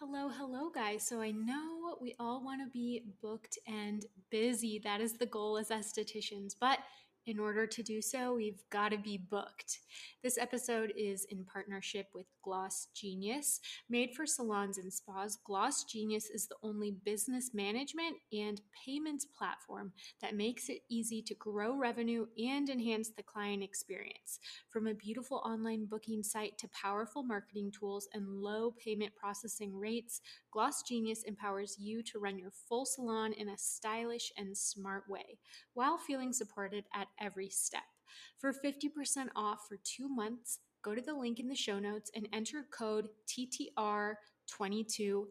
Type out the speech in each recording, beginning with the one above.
Hello, hello, guys. So I know we all want to be booked and busy. That is the goal as estheticians. But in order to do so, we've got to be booked. This episode is in partnership with Gloss Genius. Made for salons and spas, Gloss Genius is the only business management and payments platform that makes it easy to grow revenue and enhance the client experience. From a beautiful online booking site to powerful marketing tools and low payment processing rates, Gloss Genius empowers you to run your full salon in a stylish and smart way while feeling supported at every step. For 50% off for two months, go to the link in the show notes and enter code TTR22F.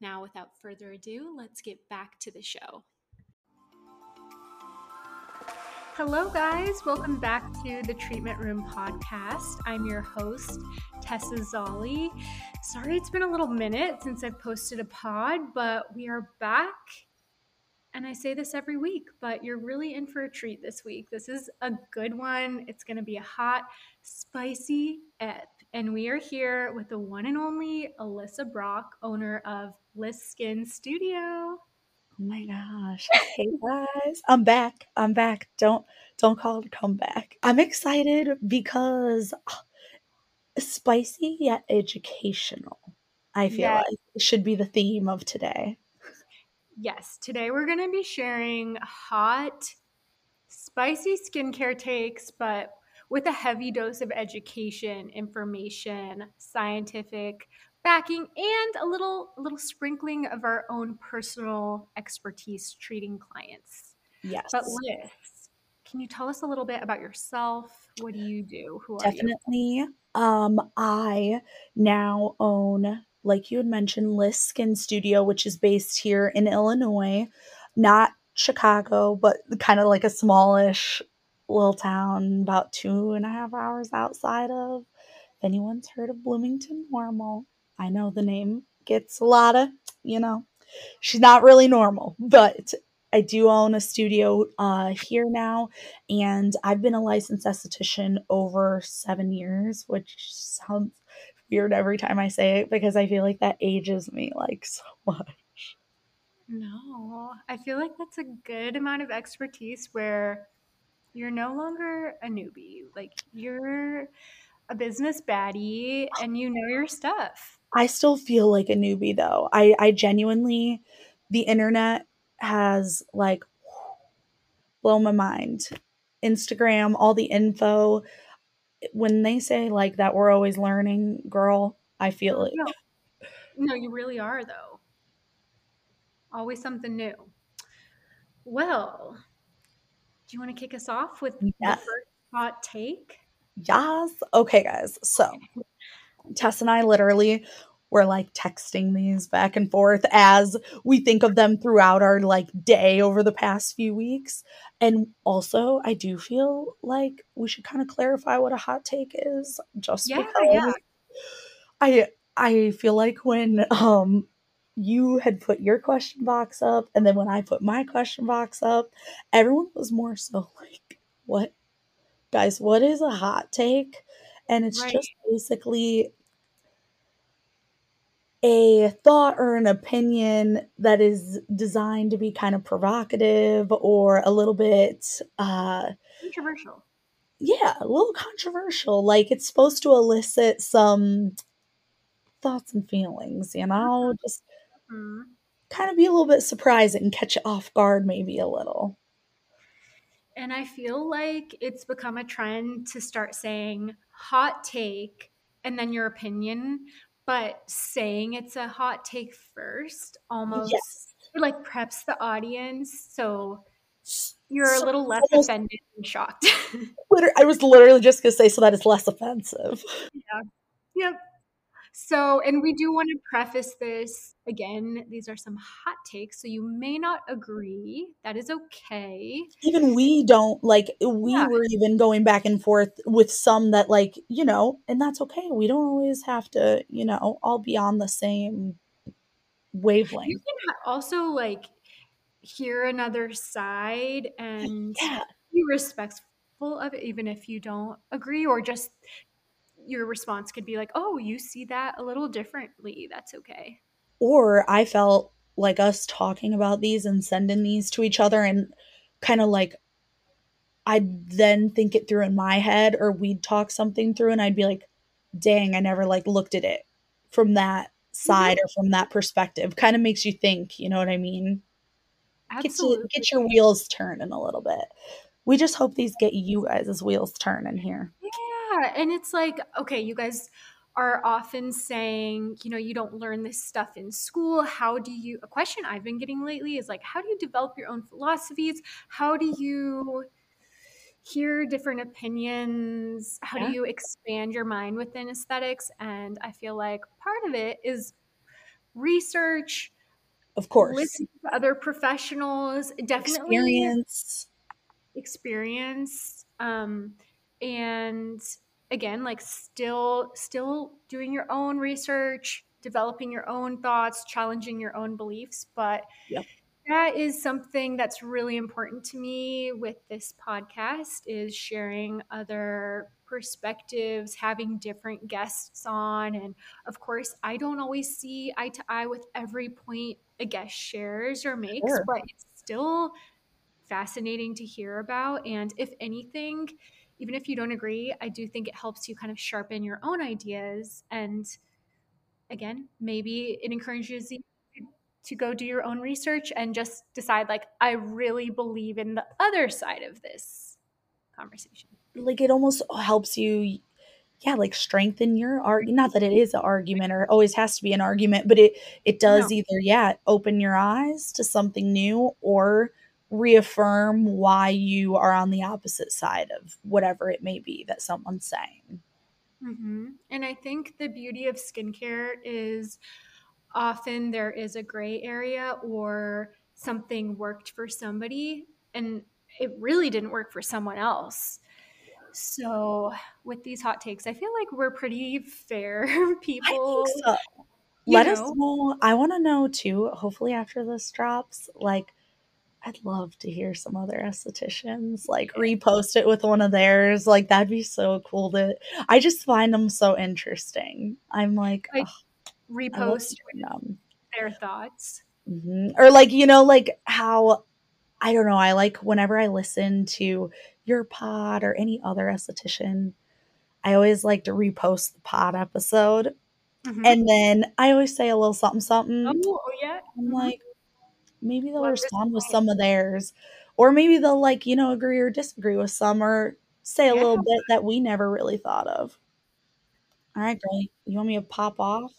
Now, without further ado, let's get back to the show. Hello, guys. Welcome back to the Treatment Room podcast. I'm your host, Tessa Zolli. Sorry it's been a little minute since I've posted a pod, but we are back and I say this every week, but you're really in for a treat this week. This is a good one. It's going to be a hot, spicy ep. And we are here with the one and only Alyssa Brock, owner of Bliss Skin Studio. Oh my gosh. Hey guys. I'm back. I'm back. Don't don't call it a comeback. I'm excited because uh, spicy yet educational. I feel yes. like it should be the theme of today. Yes, today we're going to be sharing hot, spicy skincare takes, but with a heavy dose of education, information, scientific backing, and a little little sprinkling of our own personal expertise treating clients. Yes. But Liz, can you tell us a little bit about yourself? What do you do? Who are Definitely. you? Um, I now own like you had mentioned, Bliss Skin Studio, which is based here in Illinois, not Chicago, but kind of like a smallish little town about two and a half hours outside of. If anyone's heard of Bloomington Normal, I know the name gets a lot of, you know, she's not really normal, but I do own a studio uh, here now, and I've been a licensed esthetician over seven years, which sounds weird every time I say it because I feel like that ages me like so much. No, I feel like that's a good amount of expertise where you're no longer a newbie. Like you're a business baddie and you know your stuff. I still feel like a newbie though. I I genuinely the internet has like blown my mind. Instagram, all the info, when they say like that we're always learning, girl, I feel it. No, no you really are though. Always something new. Well, do you want to kick us off with yes. the first hot take? Yes. Okay, guys. So Tess and I literally we're like texting these back and forth as we think of them throughout our like day over the past few weeks. And also, I do feel like we should kind of clarify what a hot take is just yeah, because yeah. I I feel like when um you had put your question box up and then when I put my question box up, everyone was more so like, what guys, what is a hot take? And it's right. just basically a thought or an opinion that is designed to be kind of provocative or a little bit uh controversial. Yeah, a little controversial. Like it's supposed to elicit some thoughts and feelings, you know, mm-hmm. just mm-hmm. kind of be a little bit surprising, and catch you off guard maybe a little. And I feel like it's become a trend to start saying hot take and then your opinion but saying it's a hot take first almost yes. like preps the audience so you're so, a little less almost, offended and shocked. I was literally just gonna say so that it's less offensive. Yeah. Yep. So, and we do want to preface this again, these are some hot takes, so you may not agree. That is okay. Even we don't like, we yeah. were even going back and forth with some that, like, you know, and that's okay. We don't always have to, you know, all be on the same wavelength. You can also, like, hear another side and yeah. be respectful of it, even if you don't agree, or just your response could be like, "Oh, you see that a little differently. That's okay." Or I felt like us talking about these and sending these to each other and kind of like I'd then think it through in my head or we'd talk something through and I'd be like, "Dang, I never like looked at it from that side mm-hmm. or from that perspective." Kind of makes you think, you know what I mean? Absolutely. Get, get your wheels turning a little bit. We just hope these get you guys' wheels turning here. Yeah, and it's like, okay, you guys are often saying, you know, you don't learn this stuff in school. How do you, a question I've been getting lately is like, how do you develop your own philosophies? How do you hear different opinions? How yeah. do you expand your mind within aesthetics? And I feel like part of it is research. Of course. Listen to other professionals. Definitely. Experience. Experience. Um, and again like still still doing your own research developing your own thoughts challenging your own beliefs but yep. that is something that's really important to me with this podcast is sharing other perspectives having different guests on and of course i don't always see eye to eye with every point a guest shares or makes sure. but it's still fascinating to hear about and if anything even if you don't agree, I do think it helps you kind of sharpen your own ideas. And again, maybe it encourages you to go do your own research and just decide, like, I really believe in the other side of this conversation. Like, it almost helps you yeah like strengthen your argument not that it is an argument or always has to be an argument but it it does no. either yeah open your eyes to something new or reaffirm why you are on the opposite side of whatever it may be that someone's saying. Mm-hmm. And I think the beauty of skincare is often there is a gray area or something worked for somebody and it really didn't work for someone else. So, with these hot takes, I feel like we're pretty fair people. So. Let know. us know. I want to know too, hopefully, after this drops, like I'd love to hear some other estheticians like repost it with one of theirs. Like that'd be so cool to I just find them so interesting. I'm like, like repost their thoughts. Mm-hmm. Or like, you know, like how I don't know, I like whenever I listen to your pod or any other esthetician, I always like to repost the pod episode. Mm-hmm. And then I always say a little something something. Oh, oh yeah. I'm mm-hmm. like, maybe they'll respond with some of theirs or maybe they'll like you know agree or disagree with some or say a yeah. little bit that we never really thought of. All right great you want me to pop off?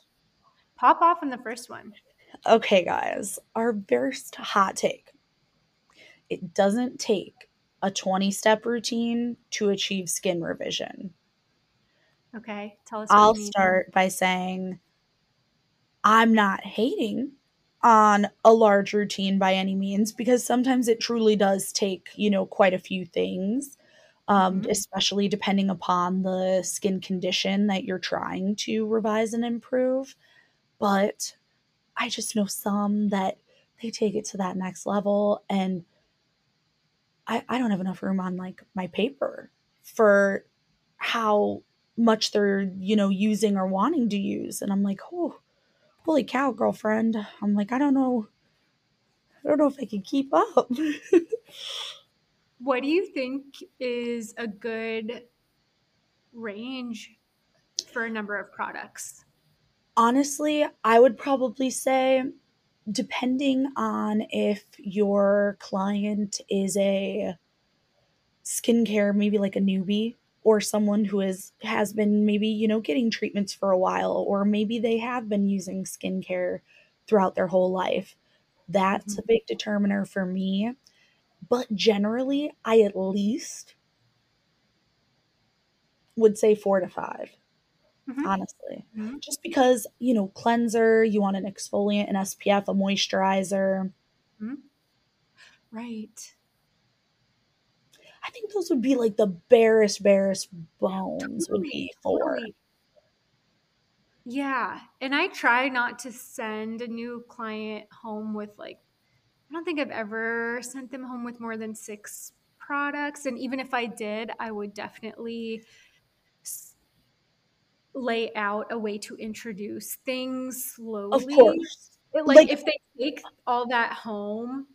Pop off in the first one. Okay guys our first hot take. It doesn't take a 20 step routine to achieve skin revision. Okay tell us i'll start by saying i'm not hating on a large routine by any means because sometimes it truly does take you know quite a few things um, mm-hmm. especially depending upon the skin condition that you're trying to revise and improve but i just know some that they take it to that next level and i, I don't have enough room on like my paper for how much they're you know using or wanting to use and i'm like oh holy cow, girlfriend. I'm like, I don't know. I don't know if I can keep up. what do you think is a good range for a number of products? Honestly, I would probably say, depending on if your client is a skincare, maybe like a newbie, or someone who is has been maybe you know getting treatments for a while or maybe they have been using skincare throughout their whole life that's mm-hmm. a big determiner for me but generally i at least would say four to 5 mm-hmm. honestly mm-hmm. just because you know cleanser you want an exfoliant an spf a moisturizer mm-hmm. right think those would be like the barest, barest bones would be for. Yeah. And I try not to send a new client home with like, I don't think I've ever sent them home with more than six products. And even if I did, I would definitely lay out a way to introduce things slowly. Of course. It, like, like if they take all that home,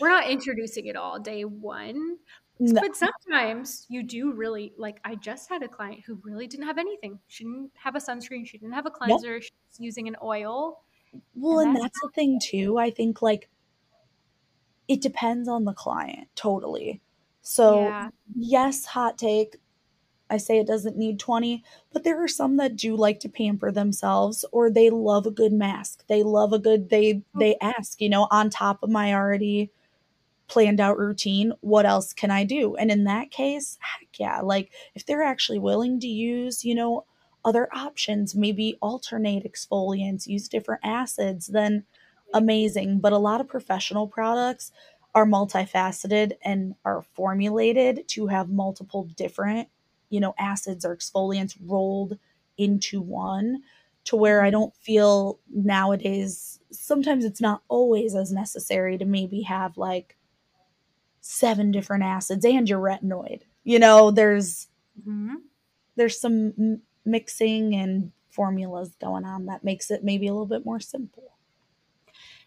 we're not introducing it all day one. No. But sometimes you do really like. I just had a client who really didn't have anything. She didn't have a sunscreen. She didn't have a cleanser. Yep. She was using an oil. Well, and, and that's, that's the thing too. I think like it depends on the client totally. So, yeah. yes, hot take. I say it doesn't need 20, but there are some that do like to pamper themselves or they love a good mask. They love a good they they mm. ask, you know, on top of my already planned out routine, what else can I do? And in that case, heck yeah, like if they're actually willing to use, you know, other options, maybe alternate exfoliants, use different acids, then amazing. But a lot of professional products are multifaceted and are formulated to have multiple different, you know, acids or exfoliants rolled into one to where I don't feel nowadays sometimes it's not always as necessary to maybe have like seven different acids and your retinoid. You know, there's mm-hmm. there's some m- mixing and formulas going on that makes it maybe a little bit more simple.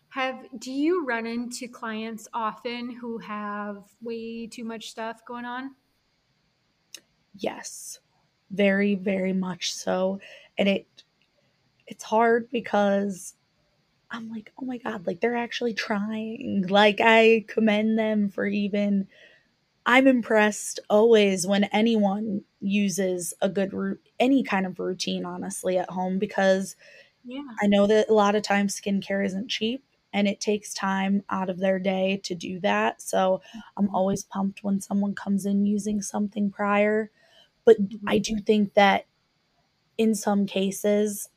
Have do you run into clients often who have way too much stuff going on? Yes. Very very much so. And it it's hard because I'm like, "Oh my god, like they're actually trying." Like I commend them for even I'm impressed always when anyone uses a good root any kind of routine honestly at home because yeah. I know that a lot of times skincare isn't cheap and it takes time out of their day to do that. So I'm mm-hmm. always pumped when someone comes in using something prior. But mm-hmm. I do think that in some cases,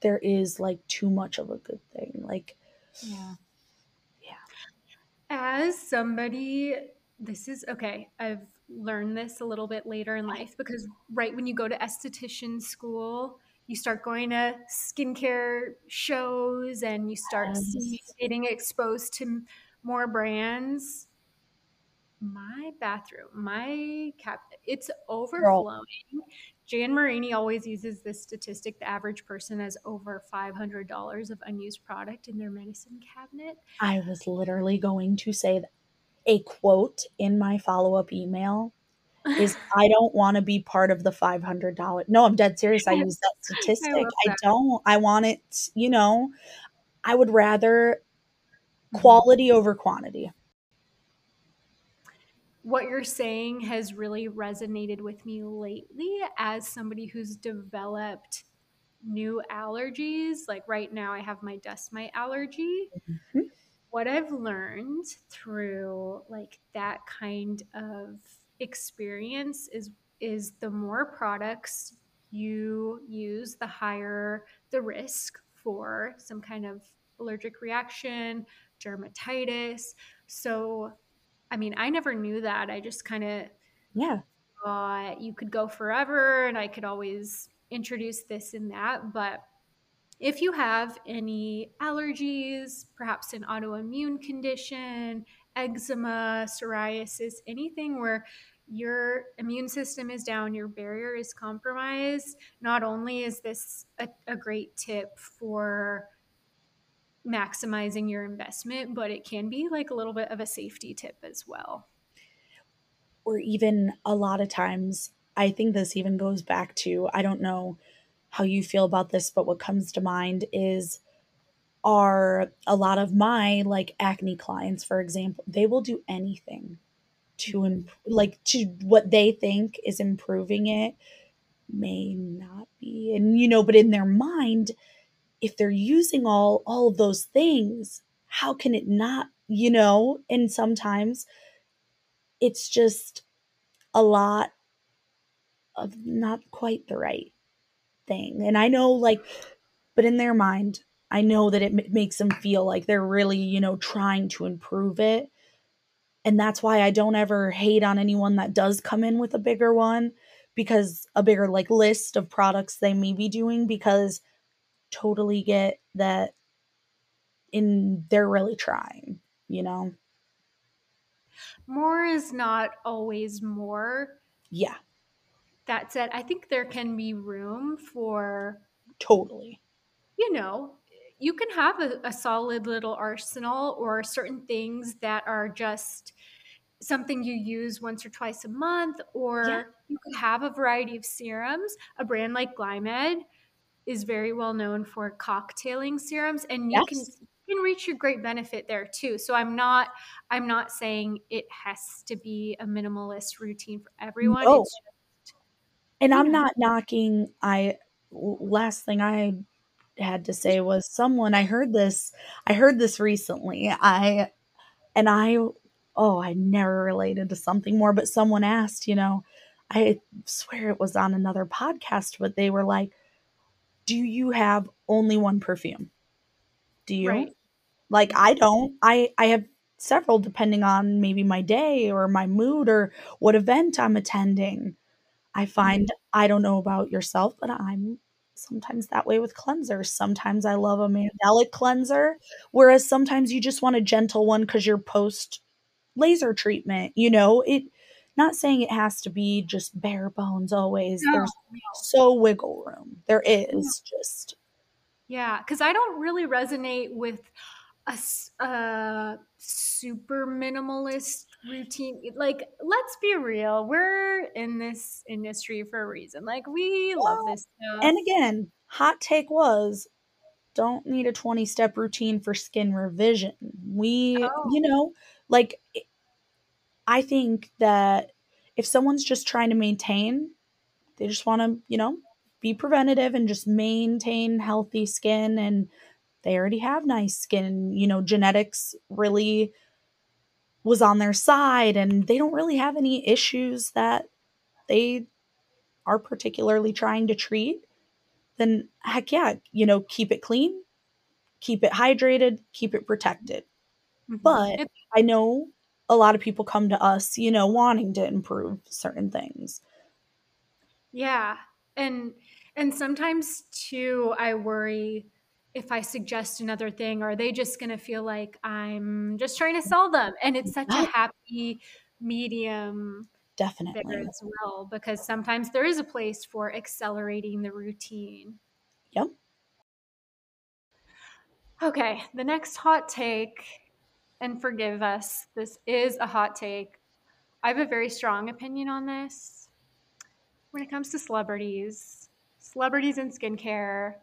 there is like too much of a good thing. Like, yeah. Yeah. As somebody, this is okay. I've learned this a little bit later in life because right when you go to esthetician school, you start going to skincare shows and you start yes. getting exposed to more brands my bathroom my cap it's overflowing Girl. Jan marini always uses this statistic the average person has over $500 of unused product in their medicine cabinet i was literally going to say a quote in my follow-up email is I don't want to be part of the $500. No, I'm dead serious. I use that statistic. I, I don't. I want it, you know, I would rather mm-hmm. quality over quantity. What you're saying has really resonated with me lately as somebody who's developed new allergies. Like right now, I have my dust mite allergy. Mm-hmm. What I've learned through like that kind of experience is is the more products you use, the higher the risk for some kind of allergic reaction, dermatitis. So, I mean, I never knew that. I just kind of yeah thought you could go forever, and I could always introduce this and that, but if you have any allergies, perhaps an autoimmune condition, eczema, psoriasis, anything where your immune system is down, your barrier is compromised, not only is this a, a great tip for maximizing your investment, but it can be like a little bit of a safety tip as well. Or even a lot of times, I think this even goes back to I don't know how you feel about this, but what comes to mind is are a lot of my like acne clients, for example, they will do anything to mm-hmm. imp- like to what they think is improving it may not be and you know but in their mind if they're using all all of those things how can it not you know? And sometimes it's just a lot of not quite the right thing. And i know like but in their mind i know that it m- makes them feel like they're really you know trying to improve it. And that's why I don't ever hate on anyone that does come in with a bigger one because a bigger like list of products they may be doing because totally get that in they're really trying, you know. More is not always more. Yeah. that said, I think there can be room for totally. You know, you can have a, a solid little arsenal or certain things that are just something you use once or twice a month, or yeah. you could have a variety of serums. A brand like Glymed is very well known for cocktailing serums, and you yes. can you can reach your great benefit there too. So I'm not I'm not saying it has to be a minimalist routine for everyone. No. Just, and. I'm not knocking. I last thing I had to say was someone I heard this I heard this recently. I and I oh, I never related to something more, but someone asked, you know, I swear it was on another podcast, but they were like, Do you have only one perfume? Do you? Right. Like I don't. I I have several depending on maybe my day or my mood or what event I'm attending. I find mm-hmm. I don't know about yourself, but I'm sometimes that way with cleansers. Sometimes I love a mandelic cleanser, whereas sometimes you just want a gentle one because you're post laser treatment. You know, it not saying it has to be just bare bones always. No, There's so wiggle room. There is just. Yeah, because I don't really resonate with a, a super minimalist routine. Like, let's be real, we're in this industry for a reason. Like, we well, love this stuff. And again, hot take was don't need a 20 step routine for skin revision. We, oh. you know, like, I think that if someone's just trying to maintain, they just want to, you know, be preventative and just maintain healthy skin and they already have nice skin. You know, genetics really was on their side and they don't really have any issues that they are particularly trying to treat. Then, heck yeah, you know, keep it clean, keep it hydrated, keep it protected. Mm-hmm. But I know a lot of people come to us, you know, wanting to improve certain things. Yeah. And and sometimes too I worry if I suggest another thing, are they just going to feel like I'm just trying to sell them? And it's such a happy medium definitely as well because sometimes there is a place for accelerating the routine. Yep. Okay, the next hot take, and forgive us, this is a hot take. I have a very strong opinion on this. When it comes to celebrities, celebrities in skincare,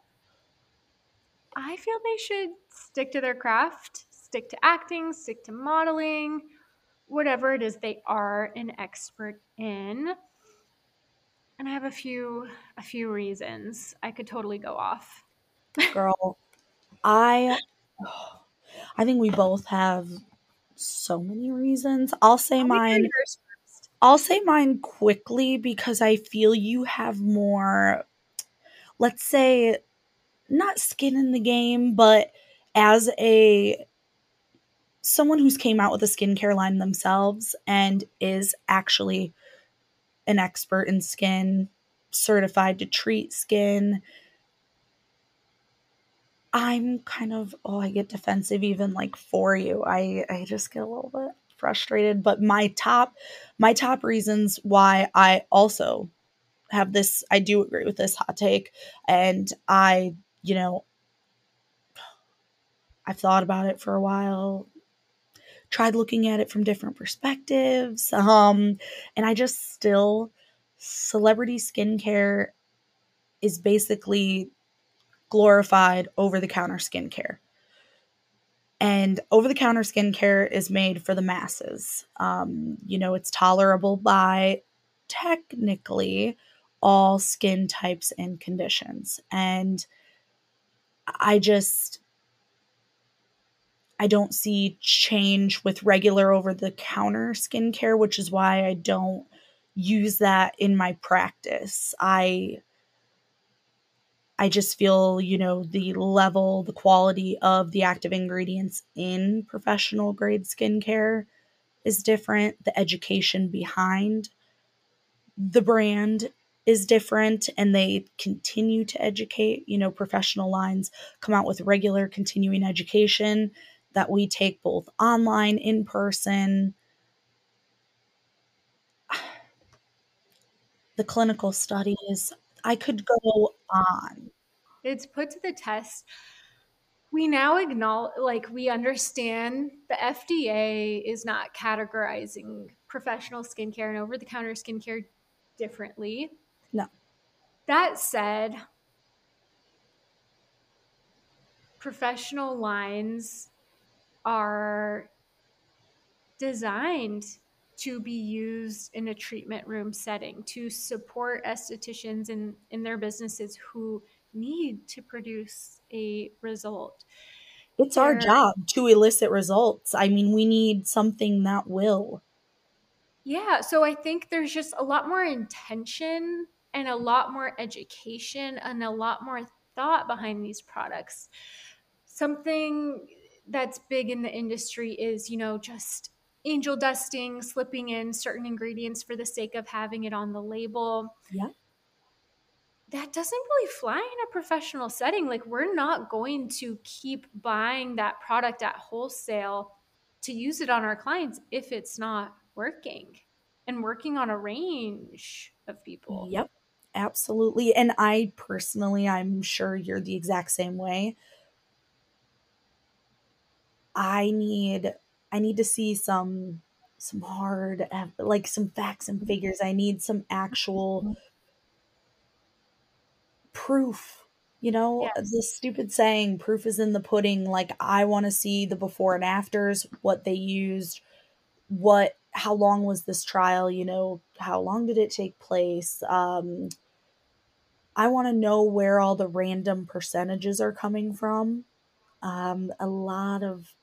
I feel they should stick to their craft, stick to acting, stick to modeling, whatever it is they are an expert in. And I have a few a few reasons. I could totally go off. Girl, I I think we both have so many reasons. I'll say I'll mine. I'll say mine quickly because I feel you have more let's say not skin in the game, but as a someone who's came out with a skincare line themselves and is actually an expert in skin, certified to treat skin. I'm kind of oh, I get defensive even like for you. I I just get a little bit frustrated, but my top my top reasons why I also have this I do agree with this hot take and I you know, I've thought about it for a while, tried looking at it from different perspectives. Um, and I just still, celebrity skincare is basically glorified over the counter skincare. And over the counter skincare is made for the masses. Um, you know, it's tolerable by technically all skin types and conditions. And I just I don't see change with regular over the counter skincare, which is why I don't use that in my practice. I I just feel, you know, the level, the quality of the active ingredients in professional grade skincare is different. The education behind the brand is different and they continue to educate. You know, professional lines come out with regular continuing education that we take both online, in person. the clinical studies. I could go on. It's put to the test. We now acknowledge, like, we understand the FDA is not categorizing professional skincare and over the counter skincare differently. No. That said, professional lines are designed to be used in a treatment room setting to support estheticians in, in their businesses who need to produce a result. It's our job to elicit results. I mean, we need something that will. Yeah, so I think there's just a lot more intention and a lot more education and a lot more thought behind these products. Something that's big in the industry is, you know, just angel dusting, slipping in certain ingredients for the sake of having it on the label. Yeah. That doesn't really fly in a professional setting. Like, we're not going to keep buying that product at wholesale to use it on our clients if it's not working and working on a range of people. Yep, absolutely. And I personally, I'm sure you're the exact same way. I need I need to see some some hard like some facts and figures. I need some actual proof. You know, yes. the stupid saying proof is in the pudding. Like I want to see the before and afters, what they used, what how long was this trial, you know, how long did it take place? Um I want to know where all the random percentages are coming from. Um, a lot of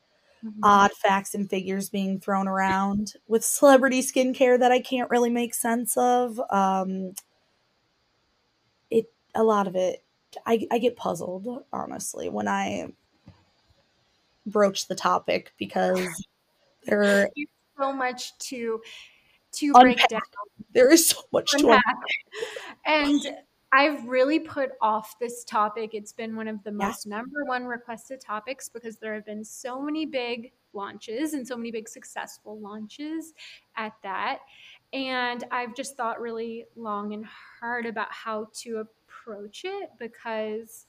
mm-hmm. odd facts and figures being thrown around with celebrity skincare that I can't really make sense of. Um, it a lot of it, I, I get puzzled honestly when I broach the topic because there so much to to unpack. break down. There is so much unpack. to unpack. And I've really put off this topic. It's been one of the yeah. most number one requested topics because there have been so many big launches and so many big successful launches at that. And I've just thought really long and hard about how to approach it because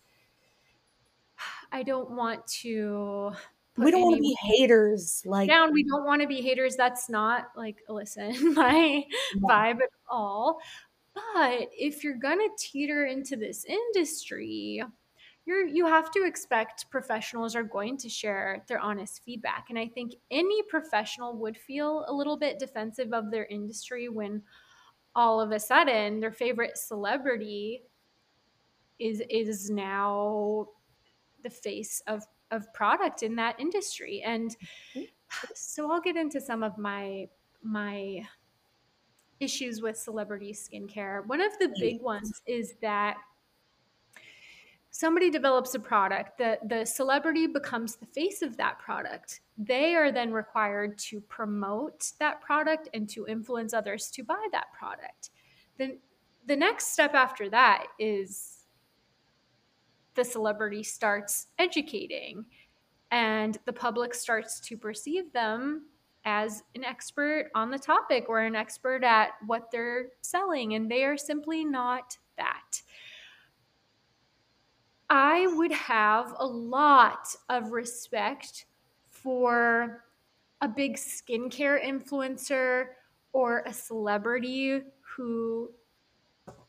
I don't want to we don't want to be haters like down we don't want to be haters that's not like listen my no. vibe at all but if you're going to teeter into this industry, you're you have to expect professionals are going to share their honest feedback. And I think any professional would feel a little bit defensive of their industry when all of a sudden their favorite celebrity is is now the face of of product in that industry. And mm-hmm. so I'll get into some of my my issues with celebrity skincare. One of the big ones is that somebody develops a product, the, the celebrity becomes the face of that product. They are then required to promote that product and to influence others to buy that product. Then the next step after that is the celebrity starts educating and the public starts to perceive them as an expert on the topic or an expert at what they're selling, and they are simply not that. I would have a lot of respect for a big skincare influencer or a celebrity who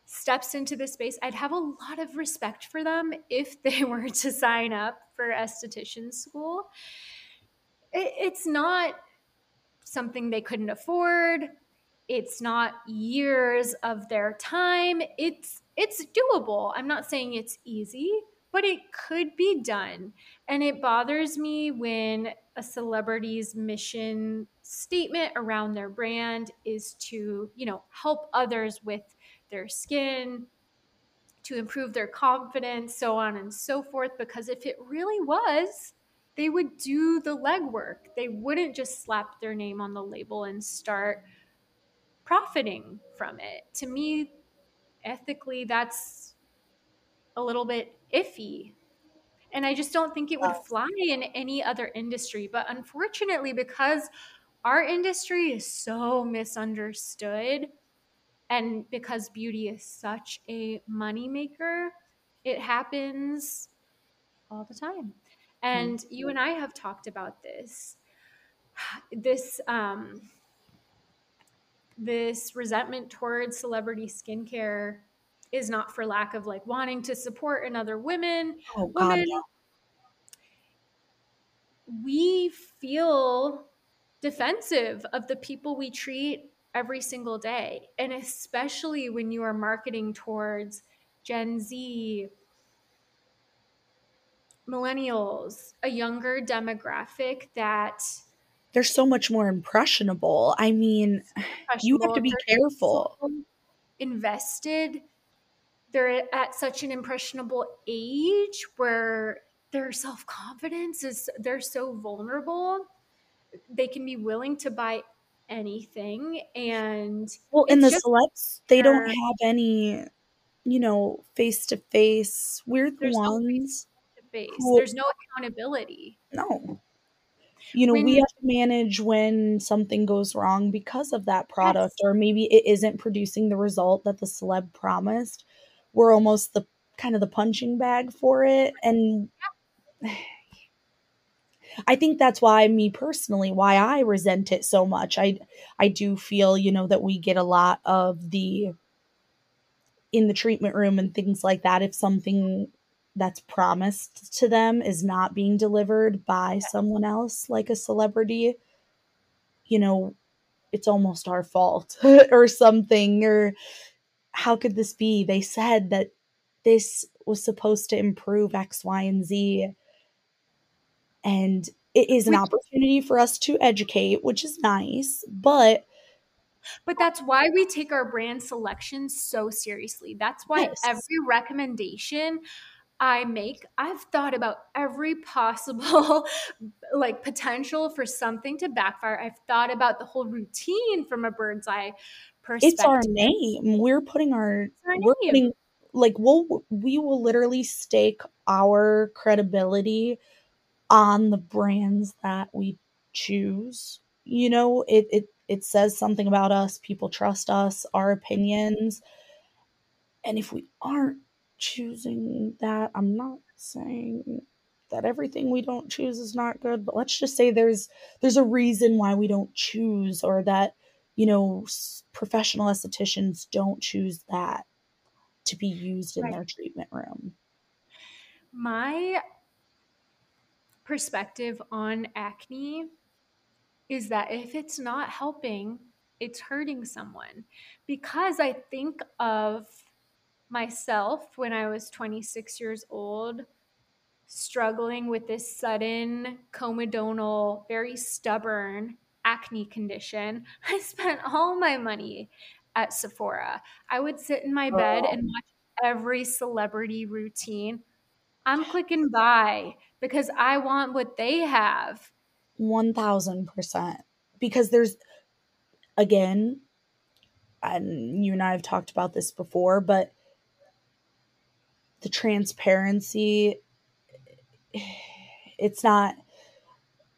steps into the space. I'd have a lot of respect for them if they were to sign up for esthetician school. it's not something they couldn't afford. It's not years of their time. It's it's doable. I'm not saying it's easy, but it could be done. And it bothers me when a celebrity's mission statement around their brand is to, you know, help others with their skin, to improve their confidence, so on and so forth. Because if it really was, they would do the legwork. They wouldn't just slap their name on the label and start profiting from it. To me, ethically, that's a little bit iffy. And I just don't think it would fly in any other industry. But unfortunately, because our industry is so misunderstood, And because beauty is such a moneymaker, it happens all the time. And mm-hmm. you and I have talked about this. This um, this resentment towards celebrity skincare is not for lack of like wanting to support another women. Oh, women. We feel defensive of the people we treat every single day. And especially when you are marketing towards Gen Z, millennials, a younger demographic that they're so much more impressionable. I mean, you have to be careful. So invested. They're at such an impressionable age where their self confidence is, they're so vulnerable. They can be willing to buy anything. And well, in the celebs, they don't have any, you know, face to face. We're the ones. Who, there's no accountability. No you know when we have to manage when something goes wrong because of that product yes. or maybe it isn't producing the result that the celeb promised we're almost the kind of the punching bag for it and I think that's why me personally why I resent it so much. I I do feel, you know, that we get a lot of the in the treatment room and things like that if something that's promised to them is not being delivered by someone else like a celebrity you know it's almost our fault or something or how could this be? They said that this was supposed to improve x y and z. And it is an opportunity for us to educate which is nice but but that's why we take our brand selection so seriously. That's why yes. every recommendation I make, I've thought about every possible like potential for something to backfire. I've thought about the whole routine from a bird's eye perspective. It's our name. We're putting our, our we're name. putting like we'll we will literally stake our credibility on the brands that we choose. You know, it it it says something about us. People trust us, our opinions. And if we aren't choosing that. I'm not saying that everything we don't choose is not good, but let's just say there's there's a reason why we don't choose or that you know professional estheticians don't choose that to be used in right. their treatment room. My perspective on acne is that if it's not helping, it's hurting someone because I think of myself when I was 26 years old, struggling with this sudden comedonal, very stubborn acne condition. I spent all my money at Sephora. I would sit in my bed oh. and watch every celebrity routine. I'm clicking buy because I want what they have. 1000%. Because there's, again, and you and I have talked about this before, but the transparency it's not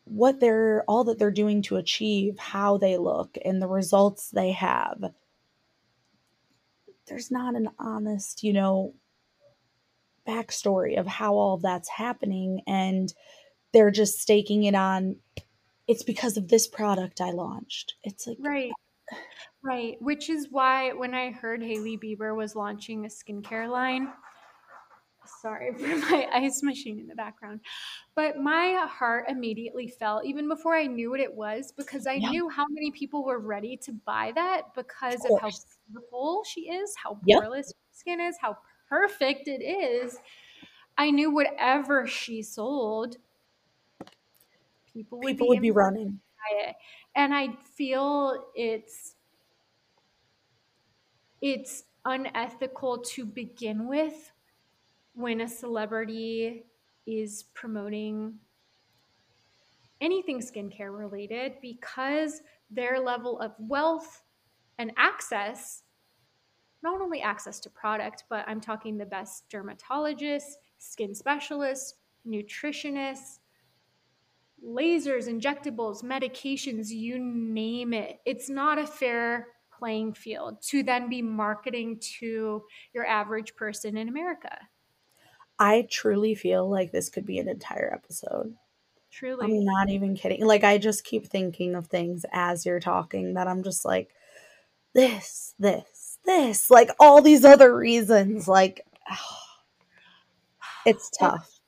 what they're all that they're doing to achieve how they look and the results they have. There's not an honest you know backstory of how all of that's happening and they're just staking it on it's because of this product i launched. It's like right. Right which is why when i heard hailey bieber was launching a skincare line sorry for my ice machine in the background. But my heart immediately fell even before I knew what it was because I yep. knew how many people were ready to buy that because of, of how beautiful she is, how yep. poreless skin is, how perfect it is. I knew whatever she sold, people would people be, would be running. And I feel it's it's unethical to begin with when a celebrity is promoting anything skincare related because their level of wealth and access not only access to product but i'm talking the best dermatologists skin specialists nutritionists lasers injectables medications you name it it's not a fair playing field to then be marketing to your average person in America. I truly feel like this could be an entire episode. Truly. I'm not even kidding. Like I just keep thinking of things as you're talking that I'm just like this, this, this, like all these other reasons like oh, it's tough.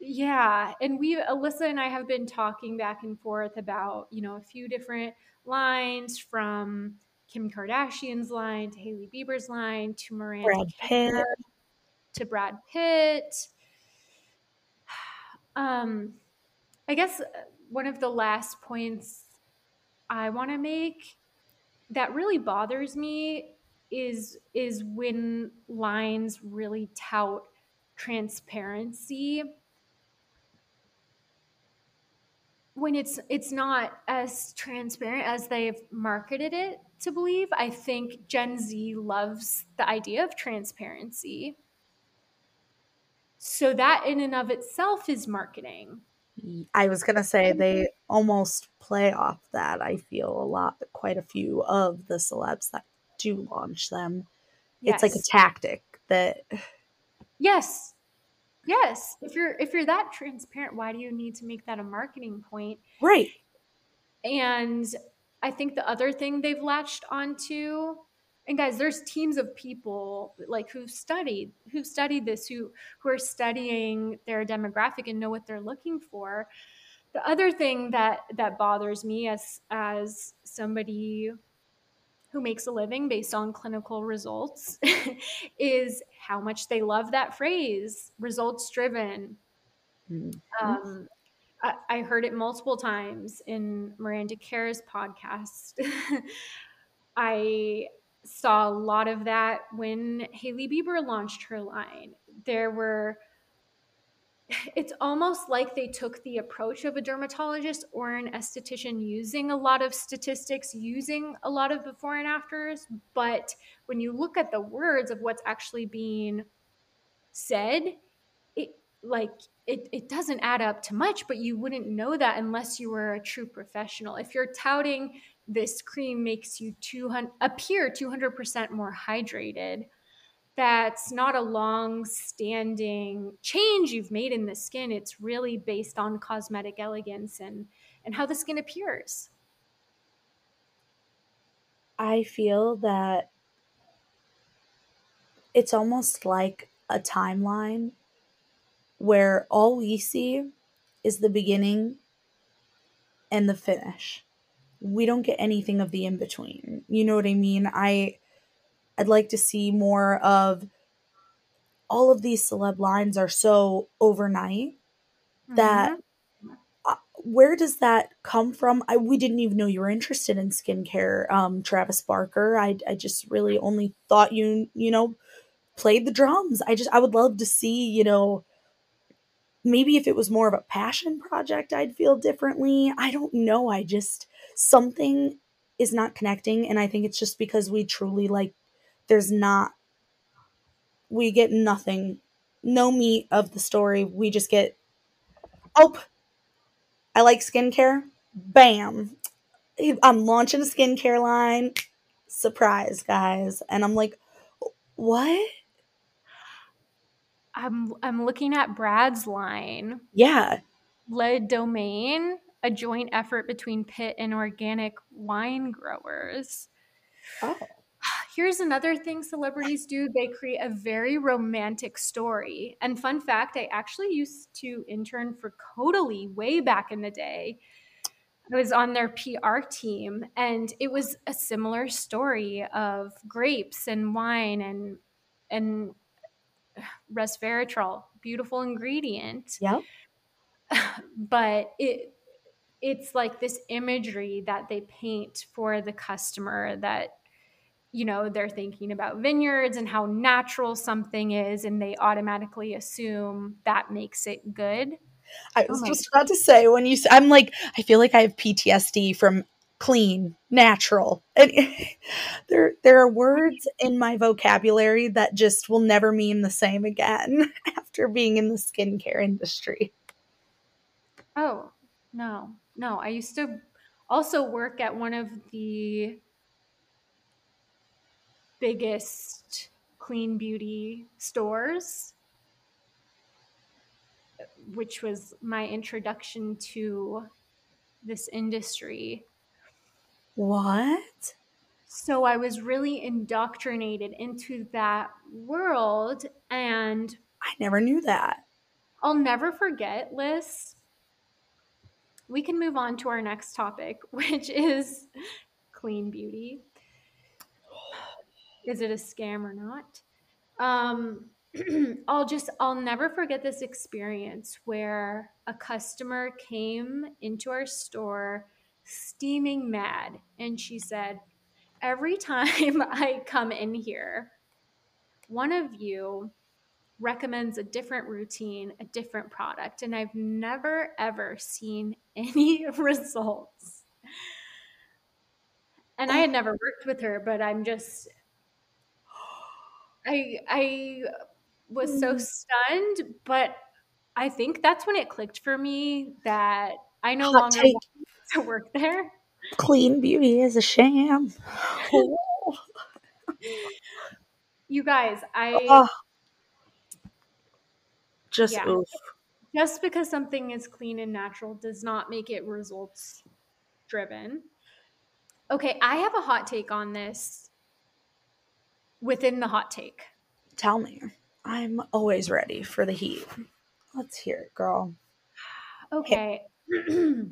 Yeah, and we Alyssa and I have been talking back and forth about, you know, a few different lines from Kim Kardashian's line to Hailey Bieber's line to Miranda Brad Pitt to Brad Pitt. Um I guess uh, one of the last points I want to make that really bothers me is is when lines really tout transparency when it's it's not as transparent as they've marketed it to believe i think gen z loves the idea of transparency so that in and of itself is marketing I was gonna say they almost play off that. I feel a lot, quite a few of the celebs that do launch them. Yes. It's like a tactic that. Yes, yes. If you're if you're that transparent, why do you need to make that a marketing point? Right. And I think the other thing they've latched onto and guys there's teams of people like who've studied who've studied this who who are studying their demographic and know what they're looking for. The other thing that that bothers me as as somebody who makes a living based on clinical results is how much they love that phrase results driven. Mm-hmm. um, I, I heard it multiple times in miranda kerr's podcast. I saw a lot of that when Hailey Bieber launched her line. There were it's almost like they took the approach of a dermatologist or an esthetician using a lot of statistics, using a lot of before and afters. But when you look at the words of what's actually being said, it like it, it doesn't add up to much, but you wouldn't know that unless you were a true professional. If you're touting this cream makes you 200 appear 200% more hydrated. That's not a long standing change you've made in the skin. It's really based on cosmetic elegance and and how the skin appears. I feel that it's almost like a timeline where all we see is the beginning and the finish we don't get anything of the in between. You know what I mean? I I'd like to see more of all of these celeb lines are so overnight mm-hmm. that uh, where does that come from? I we didn't even know you were interested in skincare, um, Travis Barker. I I just really only thought you you know played the drums. I just I would love to see you know maybe if it was more of a passion project, I'd feel differently. I don't know. I just something is not connecting and i think it's just because we truly like there's not we get nothing no meat of the story. We just get oh i like skincare. Bam. I'm launching a skincare line. Surprise guys. And i'm like what? I'm i'm looking at brad's line. Yeah. Le domaine a joint effort between Pitt and organic wine growers. Oh. Here's another thing celebrities do they create a very romantic story. And fun fact, I actually used to intern for Caudalie way back in the day. I was on their PR team, and it was a similar story of grapes and wine and and resveratrol, beautiful ingredient. Yeah. But it it's like this imagery that they paint for the customer that you know they're thinking about vineyards and how natural something is and they automatically assume that makes it good. I oh was oh just about to say when you i'm like i feel like i have ptsd from clean natural. And there there are words in my vocabulary that just will never mean the same again after being in the skincare industry. Oh no no, I used to also work at one of the biggest clean beauty stores, which was my introduction to this industry. What? So I was really indoctrinated into that world. And I never knew that. I'll never forget, Liz. We can move on to our next topic, which is clean beauty. Is it a scam or not? Um, I'll just, I'll never forget this experience where a customer came into our store steaming mad and she said, Every time I come in here, one of you recommends a different routine, a different product, and I've never ever seen any results. And I had never worked with her, but I'm just I I was so mm. stunned, but I think that's when it clicked for me that I no Hot longer to work there. Clean beauty is a sham. You guys, I Oh. Just Yeah. oof. just because something is clean and natural does not make it results driven. Okay, I have a hot take on this within the hot take. Tell me. I'm always ready for the heat. Let's hear it, girl. Okay.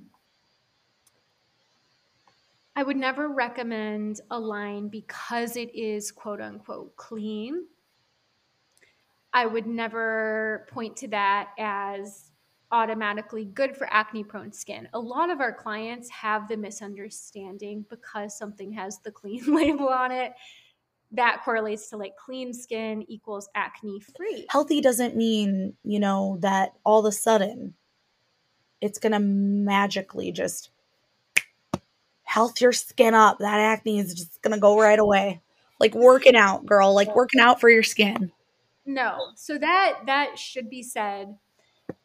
I would never recommend a line because it is quote unquote clean. I would never point to that as automatically good for acne prone skin. A lot of our clients have the misunderstanding because something has the clean label on it. That correlates to like clean skin equals acne free. Healthy doesn't mean, you know, that all of a sudden it's going to magically just health your skin up. That acne is just going to go right away. Like working out, girl, like working out for your skin. No. So that that should be said.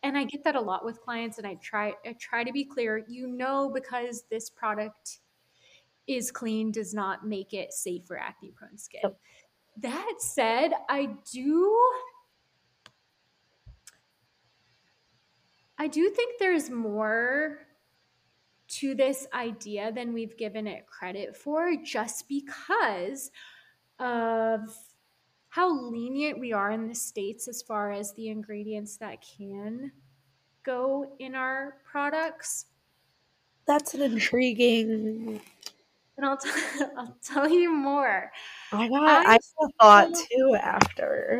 And I get that a lot with clients and I try I try to be clear. You know because this product is clean does not make it safe for acne prone skin. Yep. That said, I do I do think there's more to this idea than we've given it credit for just because of how lenient we are in the states as far as the ingredients that can go in our products. That's an intriguing. And I'll, t- I'll tell you more. I got. I I, thought too after.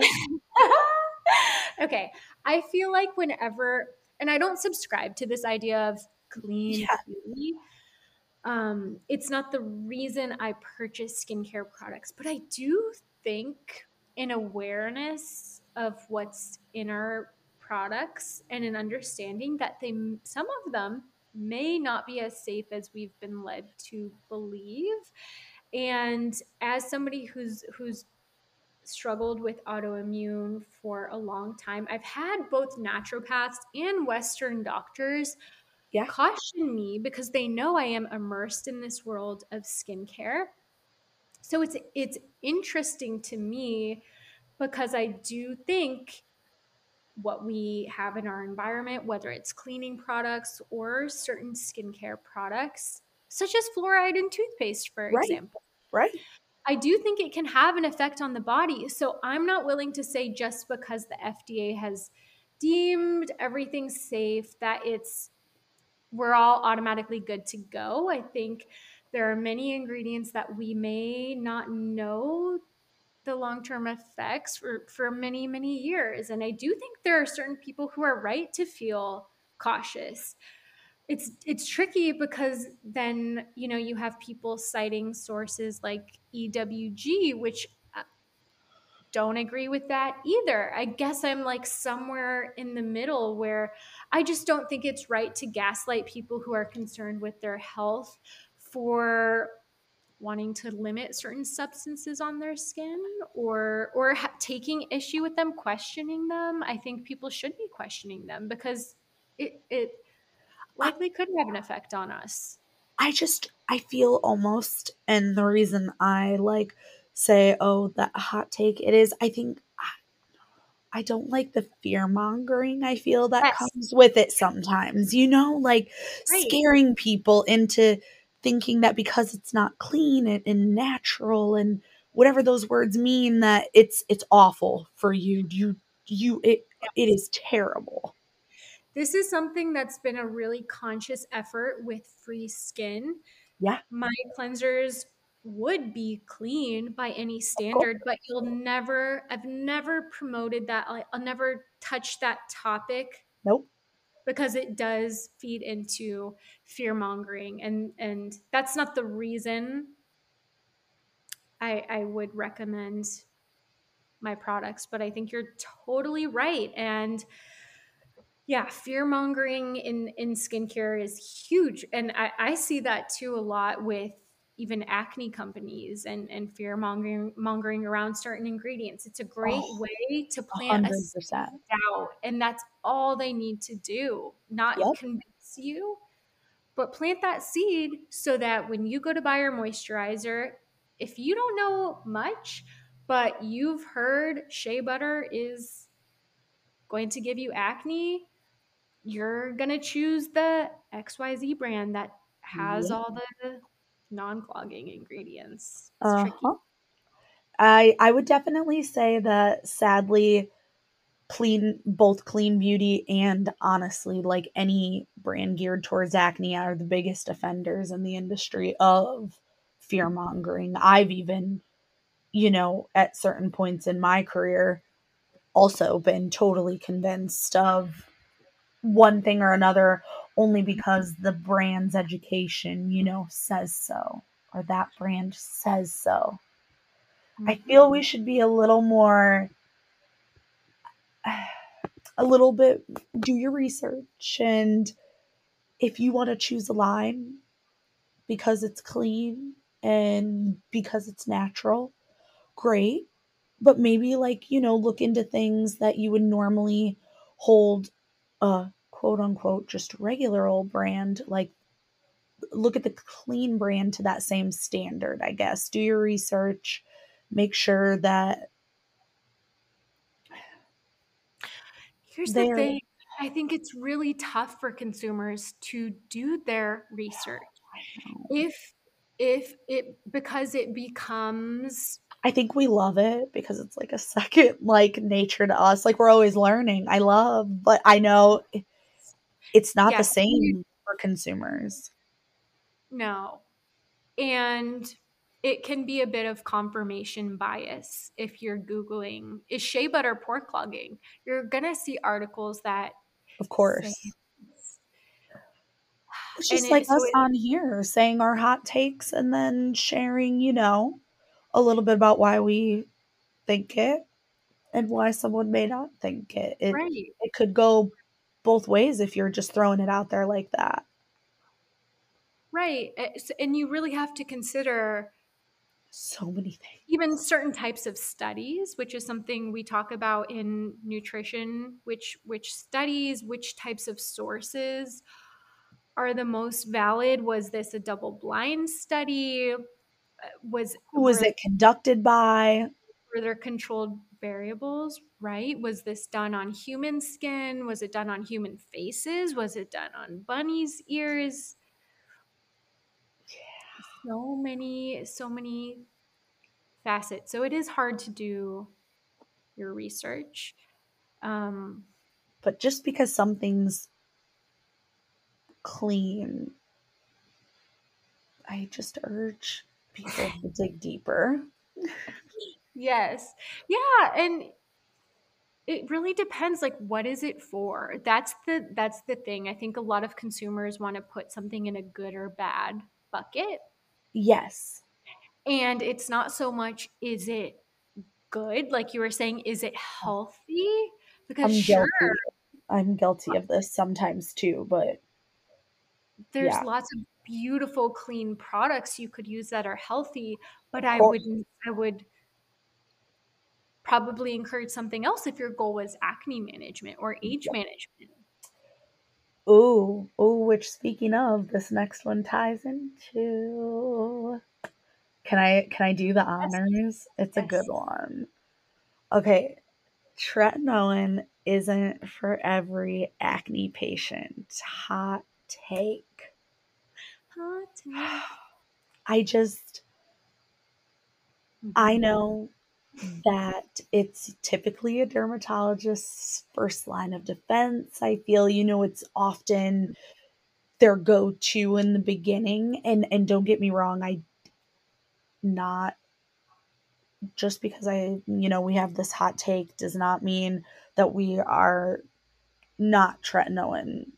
okay. I feel like whenever, and I don't subscribe to this idea of clean Yeah. beauty. Um, it's not the reason I purchase skincare products, but I do think an awareness of what's in our products and an understanding that they some of them may not be as safe as we've been led to believe. And as somebody who's who's struggled with autoimmune for a long time, I've had both naturopaths and Western doctors Yeah. caution me because they know I am immersed in this world of skincare. So it's it's interesting to me because I do think what we have in our environment, whether it's cleaning products or certain skincare products, such as fluoride in toothpaste, for Right. example, Right. I do think it can have an effect on the body. So I'm not willing to say just because the FDA has deemed everything safe that it's we're all automatically good to go. I think there are many ingredients that we may not know the long-term effects for for many many years and I do think there are certain people who are right to feel cautious it's it's tricky because then you know you have people citing sources like EWG which uh, don't agree with that either. I guess I'm like somewhere in the middle where I just don't think it's right to gaslight people who are concerned with their health for wanting to limit certain substances on their skin or or ha- taking issue with them questioning them i think people should be questioning them because it it likely could have an effect on us I just I feel almost and the reason I like say, oh, that hot take. It is, I think, I don't like the fear mongering I feel that Yes. comes with it sometimes, you know, like Right. scaring people into thinking that because it's not clean and, and natural and whatever those words mean that it's it's awful for you. You you it it is terrible. This is something that's been a really conscious effort with free skin. Yeah. My cleansers would be clean by any standard, but you'll never, I've never promoted that. I'll, I'll never touch that topic Nope. Because it does feed into fear mongering. And and that's not the reason I I would recommend my products but I think you're totally right. And yeah fear mongering in in skincare is huge. And I, I see that too a lot with even acne companies and and fear mongering mongering around certain ingredients it's a great Oh, way to plant a hundred percent. doubt and that's all they need to do not Yep. convince you but plant that seed so that when you go to buy your moisturizer if you don't know much but you've heard shea butter is going to give you acne you're going to choose the xyz brand that has Yep. all the non-clogging ingredients it's Uh-huh. I I would definitely say that sadly clean both clean beauty and honestly like any brand geared towards acne are the biggest offenders in the industry of fear mongering. I've even, you know, at certain points in my career also been totally convinced of one thing or another only because the brand's education, you know, says so or that brand says so. I feel we mm-hmm. should be a little more a little bit do your research and if you want to choose a line because it's clean and because it's natural, great. But maybe like, you know, look into things that you would normally hold a quote unquote just regular old brand like look at the clean brand to that same standard, I guess. Do your research, make sure that Here's the thing. I think it's really tough for consumers to do their research. If if it because it becomes I think we love it because it's like a second like nature to us. Like we're always learning. I love, but I know it's not the same for consumers. no. And it can be a bit of confirmation bias if you're googling is shea butter pore clogging. You're going to see articles that Of course. It's and just it- like so us it- on here saying our hot takes and then sharing, you know, a little bit about why we think it and why someone may not think it. It right. it could go both ways if you're just throwing it out there like that. Right. And you really have to consider So many things. even certain types of studies which is something we talk about in nutrition which which studies which types of sources are the most valid was this a double blind study Uh, was Who was were- it conducted by? were there controlled variables right? Was this done on human skin? Was it done on human faces? Was it done on bunnies ears? Yeah. so many so many facets. So it is hard to do your research. Um But just because something's clean, I just urge people to dig deeper. yes. Yeah and it really depends like what is it for? That's the that's the thing. I think a lot of consumers want to put something in a good or bad bucket. Yes. and it's not so much is it good? Like you were saying is it healthy? Because I'm sure. Guilty. I'm guilty of this sometimes too, but there's Yeah. lots of beautiful clean products you could use that are healthy but i wouldn't i would probably encourage something else if your goal was acne management or age management Oh, oh, which speaking of, this next one ties into Can I can I do the honors? It's a good one. Okay. Tretinoin isn't for every acne patient. Hot take. Hot take. I just I Mhm. know that it's typically a dermatologist's first line of defense. I feel, you know, it's often their go-to in the beginning and and don't get me wrong, I not just because I, you know, we have this hot take does not mean that we are not tretinoin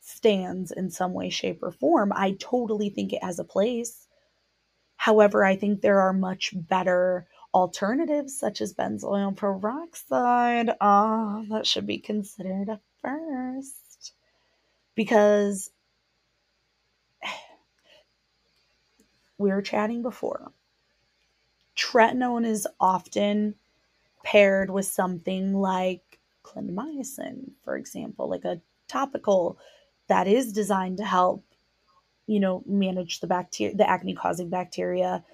stands in some way shape or form. I totally think it has a place. However, I think there are much better alternatives such as benzoyl peroxide. Ah, that should be considered at first. Because we were chatting before. Tretinoin is often paired with something like clindamycin, for example, like a topical that is designed to help, you know, manage the bacteria, the acne causing bacteria.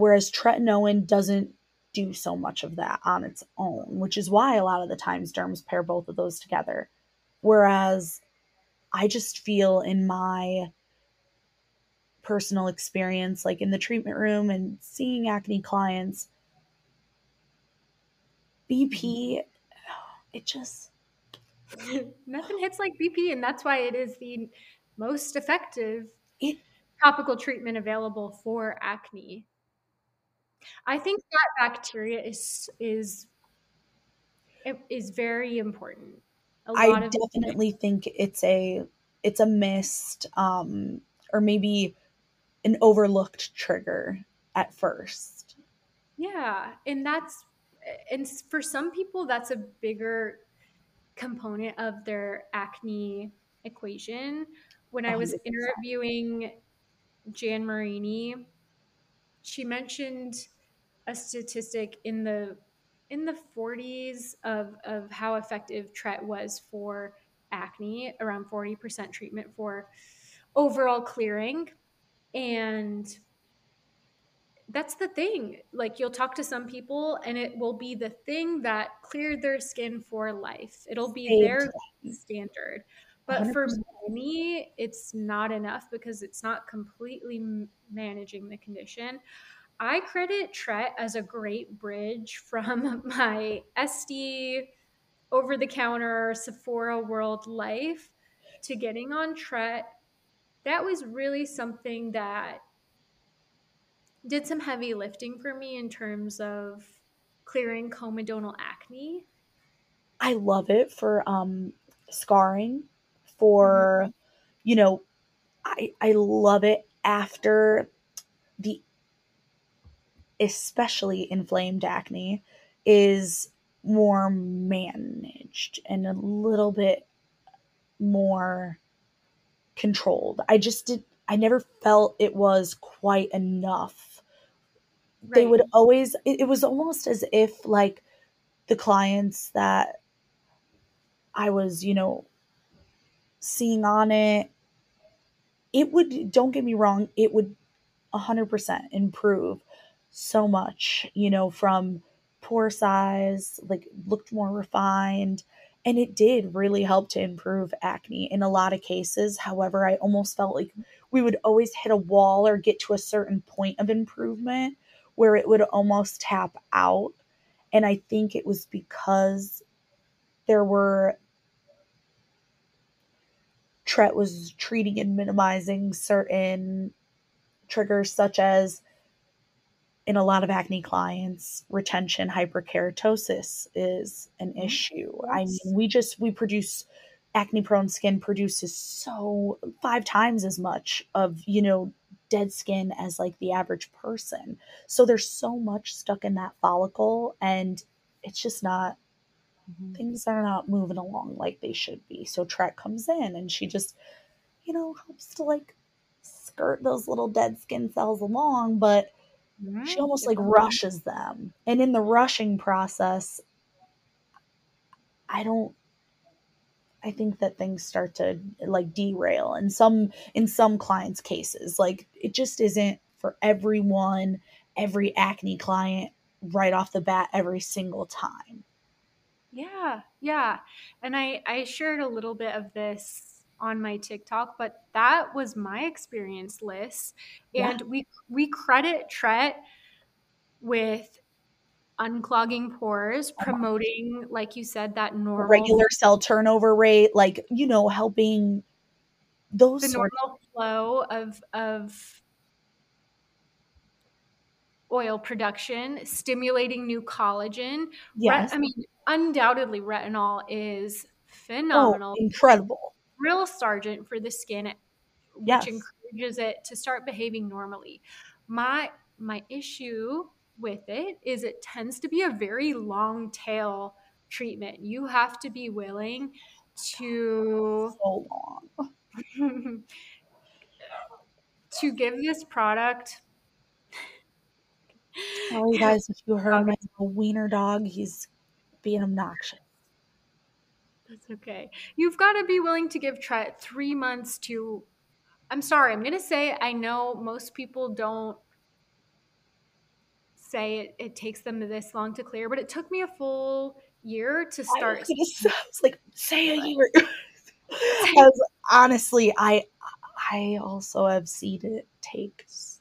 Whereas tretinoin doesn't do so much of that on its own, which is why a lot of the times derms pair both of those together. Whereas I just feel in my personal experience, like in the treatment room and seeing acne clients, BP, it just, Nothing hits like BP, and that's why it is the most effective it, topical treatment available for acne. I think that bacteria is is is very important. A I definitely think it's a, it's a missed, um, or maybe an overlooked trigger at first. yeah, and that's and for some people that's a bigger component of their acne equation. When I was 100%. interviewing Jan Marini, she mentioned a statistic in the in the 40s of of how effective Tret was for acne, around 40% treatment for overall clearing. And that's the thing. Like you'll talk to some people and it will be the thing that cleared their skin for life. It'll be their standard. But for 100%. it's not enough because it's not completely managing the condition. I credit Tret as a great bridge from my SD over the counter Sephora world life to getting on Tret. That was really something that did some heavy lifting for me in terms of clearing comedonal acne. I love it for um scarring for mm-hmm. you know I I love it after the especially inflamed acne is more managed and a little bit more controlled. I just did I never felt it was quite enough. They would always it, it was almost as if like the clients that I was, you know, seeing on it, it would don't get me wrong, it would 100% improve so much, you know, from pore size, like looked more refined. And it did really help to improve acne in a lot of cases. However, I almost felt like we would always hit a wall or get to a certain point of improvement where it would almost tap out. And I think it was because there were Tret was treating and minimizing certain triggers such as in a lot of acne clients retention hyperkeratosis is an Mhm. issue. I mean we just we produce acne prone skin produces so five times as much of you know dead skin as like the average person. So there's so much stuck in that follicle and it's just not things are not moving along like they should be. So Tret comes in and she just you know helps to like skirt those little dead skin cells along but she almost like rushes them. And in the rushing process i don't i think that things start to like derail in some in some clients cases. Like it just isn't for everyone, every acne client right off the bat every single time. Yeah, yeah. And I I shared a little bit of this on my TikTok, but that was my experience, Liz. And yeah. we we credit Tret with unclogging pores, uh-huh. promoting, like you said, that normal regular cell turnover rate, like you know, helping those the normal of- flow of of oil production, stimulating new collagen. Yes. I mean, undoubtedly, retinol is phenomenal. Oh, incredible. Real sergeant for the skin, which yes. encourages it to start behaving normally. My my issue with it is it tends to be a very long tail treatment. You have to be willing to so long to give this product Sorry, guys, if you heard my wiener dog, he's being obnoxious. That's okay. You've got to be willing to give three months to. I'm sorry, I'm going to say I know most people don't say it, it takes them this long to clear, but it took me a full year to start. I was, I was like, say a year. Because honestly, I I also have seen it take so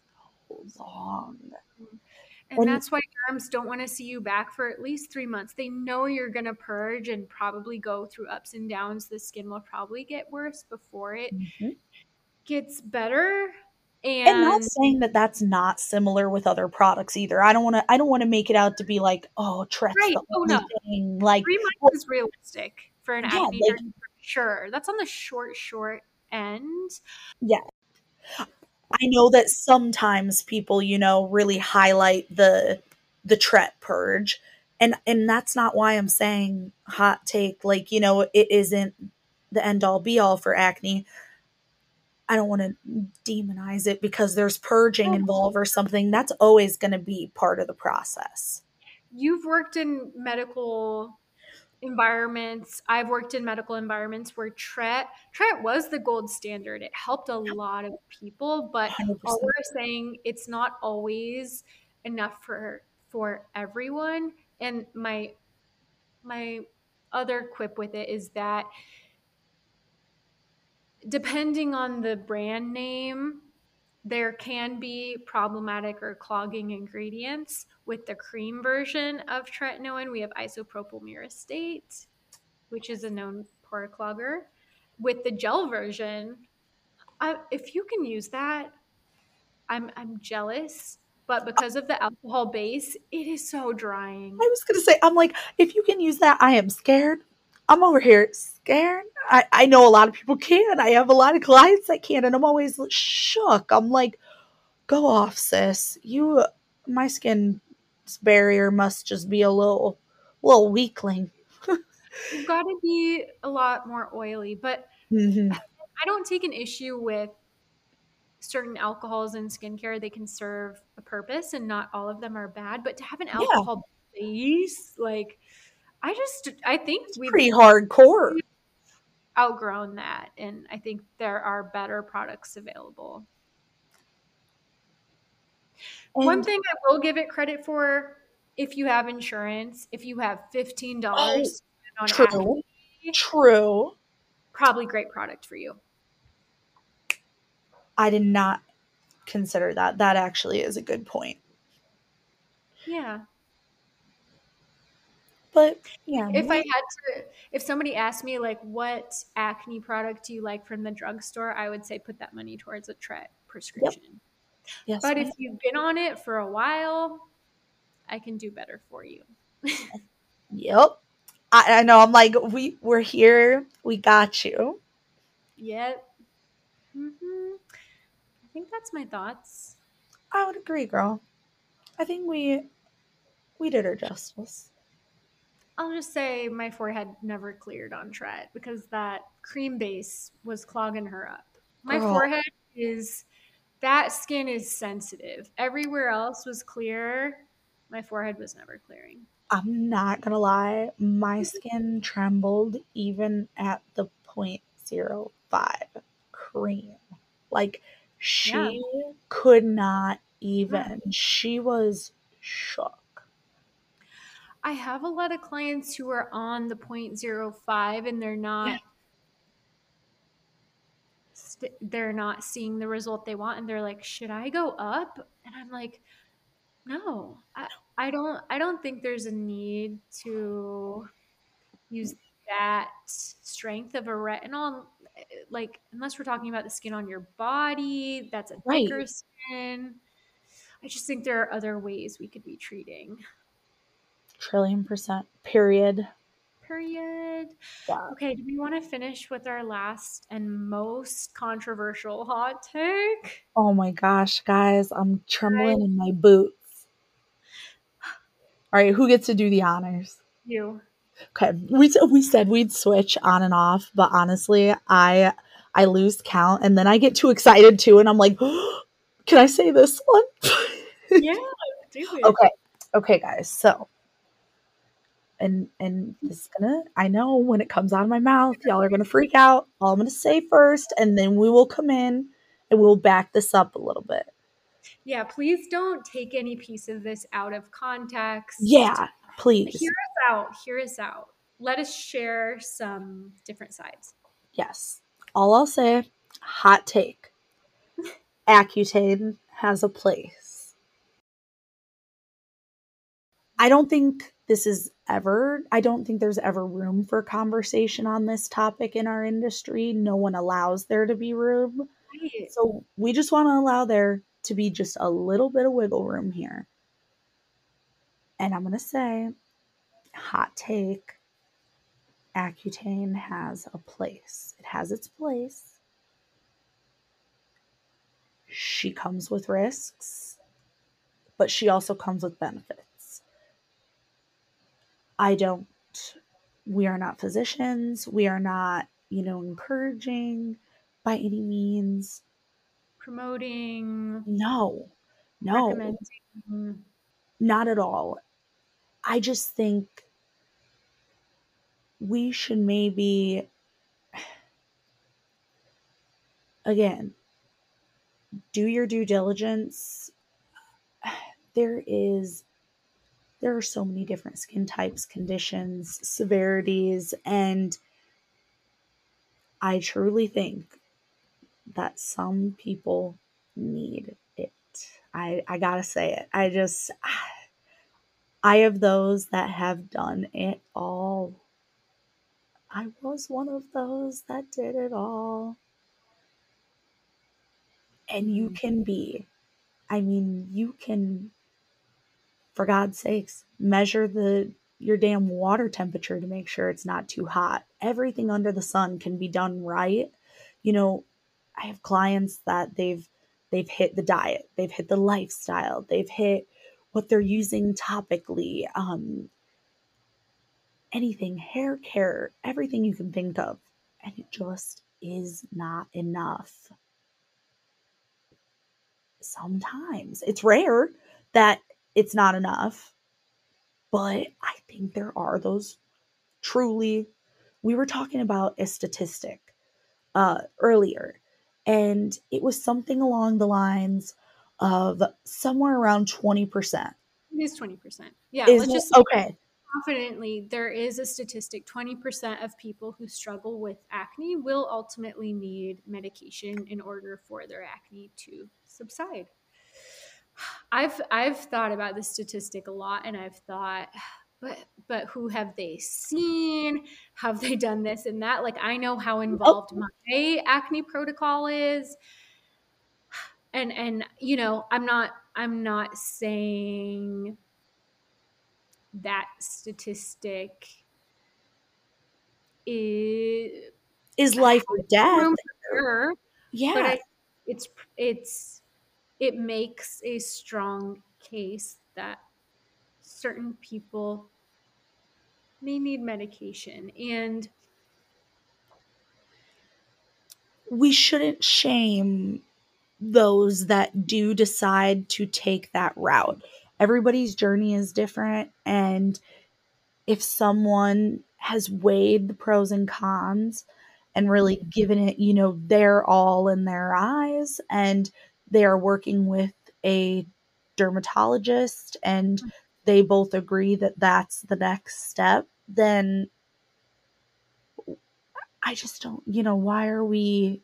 long. And, and that's why derms don't want to see you back for at least three months. They know you're going to purge and probably go through ups and downs. The skin will probably get worse before it mm-hmm. gets better. And, and not saying that that's not similar with other products either. I don't want to. I don't want to make it out to be like, oh, Tret's right. the oh, no. thing. Like three months well, is realistic for an yeah, acne like, sure. That's on the short, short end. Yeah, I know that sometimes people, you know, really highlight the the Tret purge. And and that's not why I'm saying hot take like, you know, it isn't the end all be all for acne. I don't want to demonize it because there's purging involved or something. That's always going to be part of the process. You've worked in medical environments. I've worked in medical environments where Tret Tret was the gold standard. It helped a lot of people, but 100%. all we're saying it's not always enough for for everyone. And my my other quip with it is that depending on the brand name there can be problematic or clogging ingredients. With the cream version of tretinoin, we have isopropyl myristate, which is a known pore clogger. With the gel version, I, if you can use that, I'm I'm jealous. But because of the alcohol base, it is so drying. I was gonna say, I'm like, if you can use that, I am scared. I'm over here scared. I, I know a lot of people can. I have a lot of clients that can, and I'm always shook. I'm like, go off, sis. You, my skin barrier must just be a little, little weakling. You've got to be a lot more oily, but mm-hmm. I don't take an issue with certain alcohols in skincare. They can serve a purpose, and not all of them are bad. But to have an alcohol yeah. base, like I just I think we pretty hardcore. Outgrown that, and I think there are better products available. And One thing I will give it credit for, if you have insurance, if you have fifteen dollars oh, true, Acne, true, probably great product for you. I did not consider that. That actually is a good point. Yeah. But yeah. If I had to, if somebody asked me, like, what acne product do you like from the drugstore, I would say put that money towards a Tret prescription. Yep. Yes, but if you've been on it for a while, I can do better for you. yep. I, I, know. I'm like, we, we're here. We got you. Yep. Mm-hmm. I think that's my thoughts. I would agree, girl. I think we we did her justice. I'll just say my forehead never cleared on Tret because that cream base was clogging her up. My forehead is that skin is sensitive. Everywhere else was clear. My forehead was never clearing. I'm not gonna lie, my skin trembled even at the 0.05 cream. Like she yeah. could not even. She was shook. I have a lot of clients who are on the 0.05 and they're not Yeah. st- they're not seeing the result they want and they're like, "Should I go up?" And I'm like, "No. I I don't I don't think there's a need to use that strength of a retinol like unless we're talking about the skin on your body, that's a Right. thicker skin. I just think there are other ways we could be treating. Trillion percent. Period. Period. Yeah. Okay, do we want to finish with our last and most controversial hot take? Oh my gosh, guys, I'm trembling in my boots. All right, who gets to do the honors? You. Okay, we we said we'd switch on and off, but honestly, I I lose count, and then I get too excited too, and I'm like, can I say this one? Yeah, do it. okay, okay, guys. So, and and mm-hmm. this is gonna. I know when it comes out of my mouth, y'all are gonna freak out. All I'm gonna say first, and then we will come in and we'll back this up a little bit. Yeah, please don't take any piece of this out of context. Yeah, please. Hear us out. Hear us out. Let us share some different sides. Yes. All I'll say, hot take. Accutane has a place. I don't think this is ever, I don't think there's ever room for conversation on this topic in our industry. No one allows there to be room. Right. So we just want to allow there to be just a little bit of wiggle room here. And I'm going to say, hot take Accutane has a place. It has its place. She comes with risks, but she also comes with benefits. I don't, we are not physicians. We are not, you know, encouraging by any means. Promoting, No, no, not at all. I just think we should maybe again do your due diligence there is there are so many different skin types conditions severities and i truly think that some people need it i i gotta say it i just i have those that have done it all I was one of those that did it all. And you Mm. can be, I mean, you can, for God's sakes, measure the your damn water temperature to make sure it's not too hot. Everything under the sun can be done right. You know, I have clients that they've they've hit the diet, they've hit the lifestyle, they've hit what they're using topically, um, anything, hair care, everything you can think of. And it just is not enough. Sometimes it's rare that it's not enough, but I think there are those truly. We were talking about a statistic uh, earlier, and it was something along the lines of somewhere around 20%. It is 20%. Yeah, Is let's just okay. confidently there is a statistic 20% of people who struggle with acne will ultimately need medication in order for their acne to subside i've i've thought about this statistic a lot and i've thought but but who have they seen have they done this and that like i know how involved oh. my acne protocol is and and you know i'm not i'm not saying that statistic is Is life or death? error, Yeah. but I, it's it's it makes a strong case that certain people may need medication and we shouldn't shame those that do decide to take that route. Everybody's journey is different. And if someone has weighed the pros and cons and really given it, you know, their all in their eyes, and they are working with a dermatologist and hmm. they both agree that that's the next step, then I just don't, you know, why are we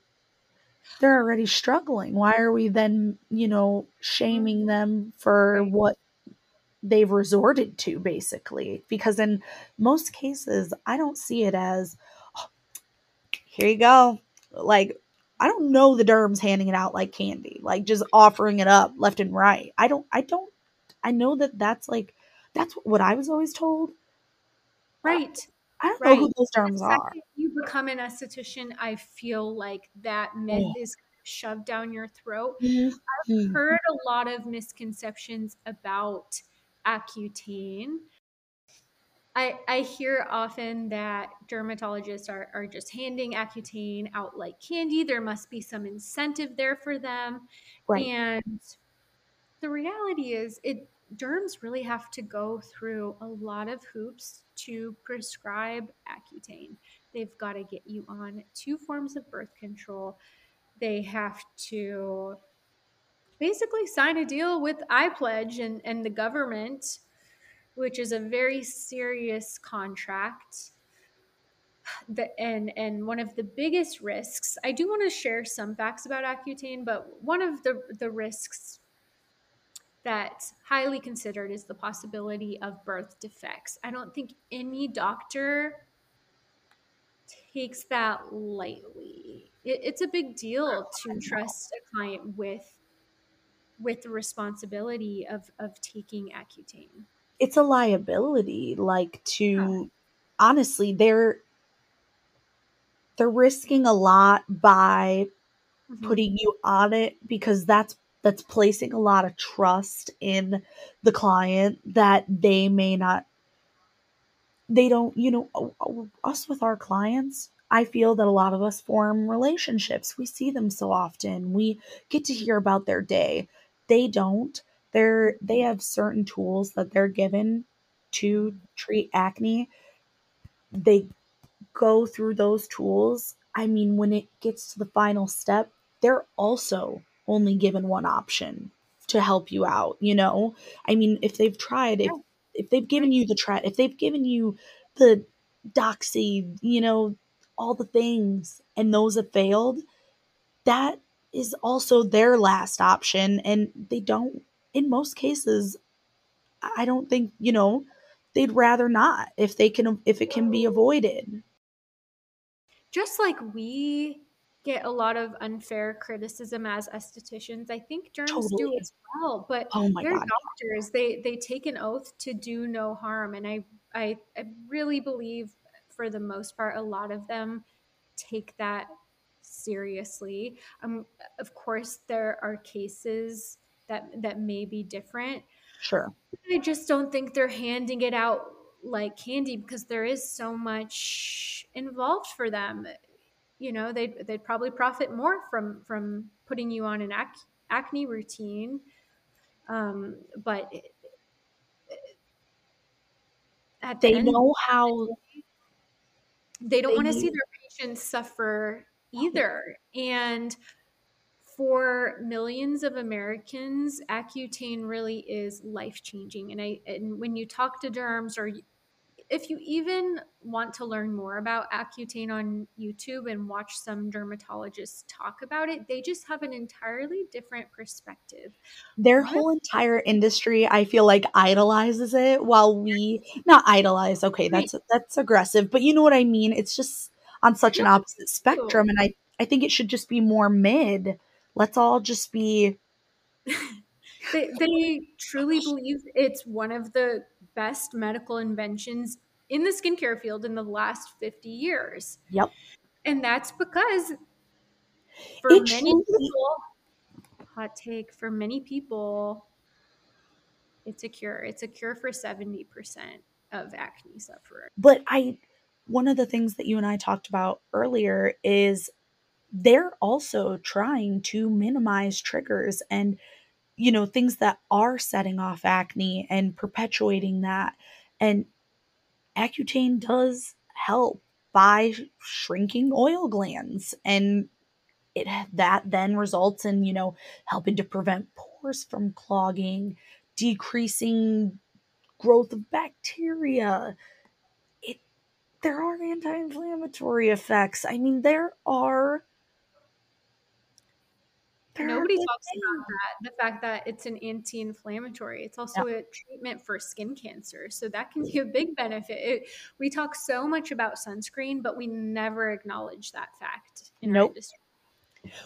they're already struggling. Why are we then, you know, shaming mm-hmm. them for what they've resorted to basically? Because in most cases, I don't see it as "Oh, here you go. Like I don't know the derms handing it out like candy, like just offering it up left and right. I don't I don't I know that that's like that's what I was always told. Right. I don't know who Right. those The derms are. you become an esthetician, I feel like that myth Oh. is shoved down your throat. Mhm. I've heard a lot of misconceptions about Accutane. I, I hear often that dermatologists are, are just handing Accutane out like candy. There must be some incentive there for them. Right. And the reality is it derms really have to go through a lot of hoops to prescribe Accutane. They've got to get you on two forms of birth control. They have to basically sign a deal with iPledge and, and the government, which is a very serious contract. The, and and one of the biggest risks, I do want to share some facts about Accutane, but one of the the risks that's highly considered is the possibility of birth defects. I don't think any doctor takes that lightly. It, it's a big deal to trust a client with with the responsibility of of taking Accutane. It's a liability like to honestly they're they're risking a lot by Mhm. putting you on it because that's that's placing a lot of trust in the client that they may not they don't you know us with our clients i feel that a lot of us form relationships. We see them so often. We get to hear about their day. They don't they're they have certain tools that they're given to treat acne. They go through those tools, I mean, when it gets to the final step, they're also only given one option to help you out, you know? I mean, if they've tried, if if they've given you the try, if they've given you the doxy, you know, all the things and those have failed, that is also their last option and they don't in most cases I don't think, you know, they'd rather not if they can if it can be avoided. Just like we get a lot of unfair criticism as estheticians, I think derms do as well. But Oh my they're god. doctors. They they take an oath to do no harm, and I I, I really believe for the most part, a lot of them take that seriously. Um, of course, there are cases that that may be different. Sure. I just don't think they're handing it out like candy because there is so much involved for them. You know, they'd they'd probably profit more from from putting you on an ac- acne routine. Um, but at the They know how they don't want to see their patients suffer either. And for millions of Americans, Accutane really is life changing. And I and when you talk to derms or if you even want to learn more about Accutane on YouTube and watch some dermatologists talk about it, they just have an entirely different perspective. their of whole entire industry I feel like idolizes it while we not idolize, okay, Right. that's that's aggressive, but you know what I mean? It's just on such an opposite spectrum and I I think it should just be more mid. Let's all just be they, they truly believe it's one of the best medical inventions in the skincare field in the last 50 years. yep. And that's because for It many truly people, hot take, for many people, it's a cure. It's a cure for 70% of acne sufferers. but I one of the things that you and I talked about earlier is they're also trying to minimize triggers and you know things that are setting off acne and perpetuating that and accutane does help by shrinking oil glands and it that then results in you know helping to prevent pores from clogging, decreasing growth of bacteria. It there are anti-inflammatory effects. I mean, there are Nobody talks about that. The fact that it's an anti-inflammatory. It's also a treatment for skin cancer, so that can be a big benefit. It, we talk so much about sunscreen, but we never acknowledge that fact in nope. our industry.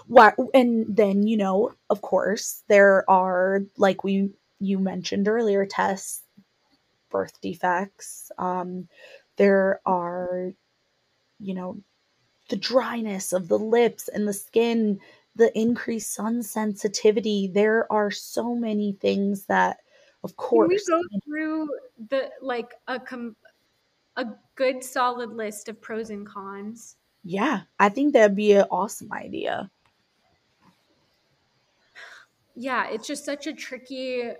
Why, and then you know, of course, there are like we you mentioned earlier, tests, birth defects. Um, there are, you know, the dryness of the lips and the skin the increased sun sensitivity. There are so many things that, of course, Can we go through the like a com- a good solid list of pros and cons. Yeah, I think that'd be an awesome idea. Yeah, it's just such a tricky,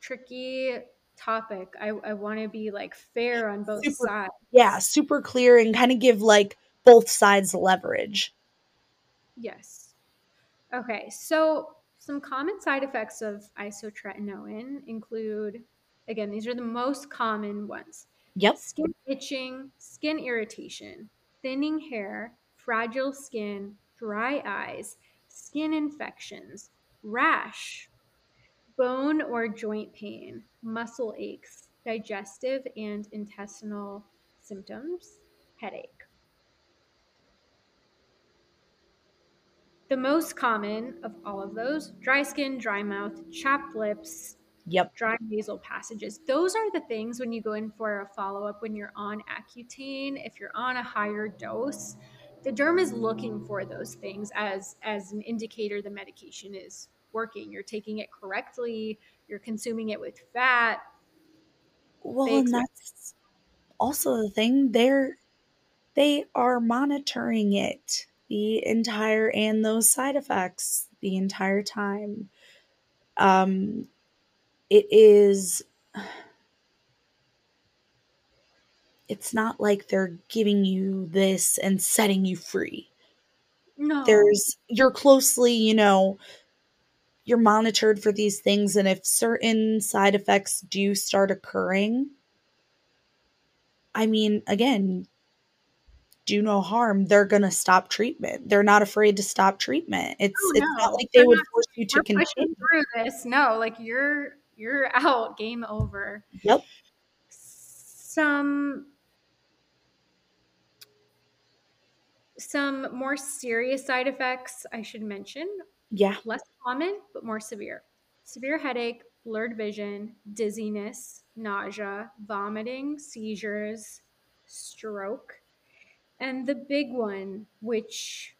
tricky topic. I, I want to be like fair on both super, sides. Yeah, super clear and kind of give like both sides leverage. Yes. Okay, so some common side effects of isotretinoin include, again, these are the most common ones. Yep. Skin itching, skin irritation, thinning hair, fragile skin, dry eyes, skin infections, rash, bone or joint pain, muscle aches, digestive and intestinal symptoms, headache. The most common of all of those dry skin, dry mouth, chapped lips, yep. dry nasal passages. Those are the things when you go in for a follow up when you're on Accutane, if you're on a higher dose, the derm is looking for those things as as an indicator the medication is working. You're taking it correctly, you're consuming it with fat. Well, and that's also the thing. They're they are monitoring it the entire and those side effects the entire time. Um, it is. It's not like they're giving you this and setting you free. No. There's, you're closely, you know, you're monitored for these things. And if certain side effects do start occurring, I mean, again, do no harm, they're going to stop treatment. They're not afraid to stop treatment. It's oh, it's not like they would force you to continue through this. No, like you're you're out, game over. Yep. Some some more serious side effects I should mention. Yeah. Less common, but more severe. Severe headache, blurred vision, dizziness, nausea, vomiting, seizures, stroke, and the big one, which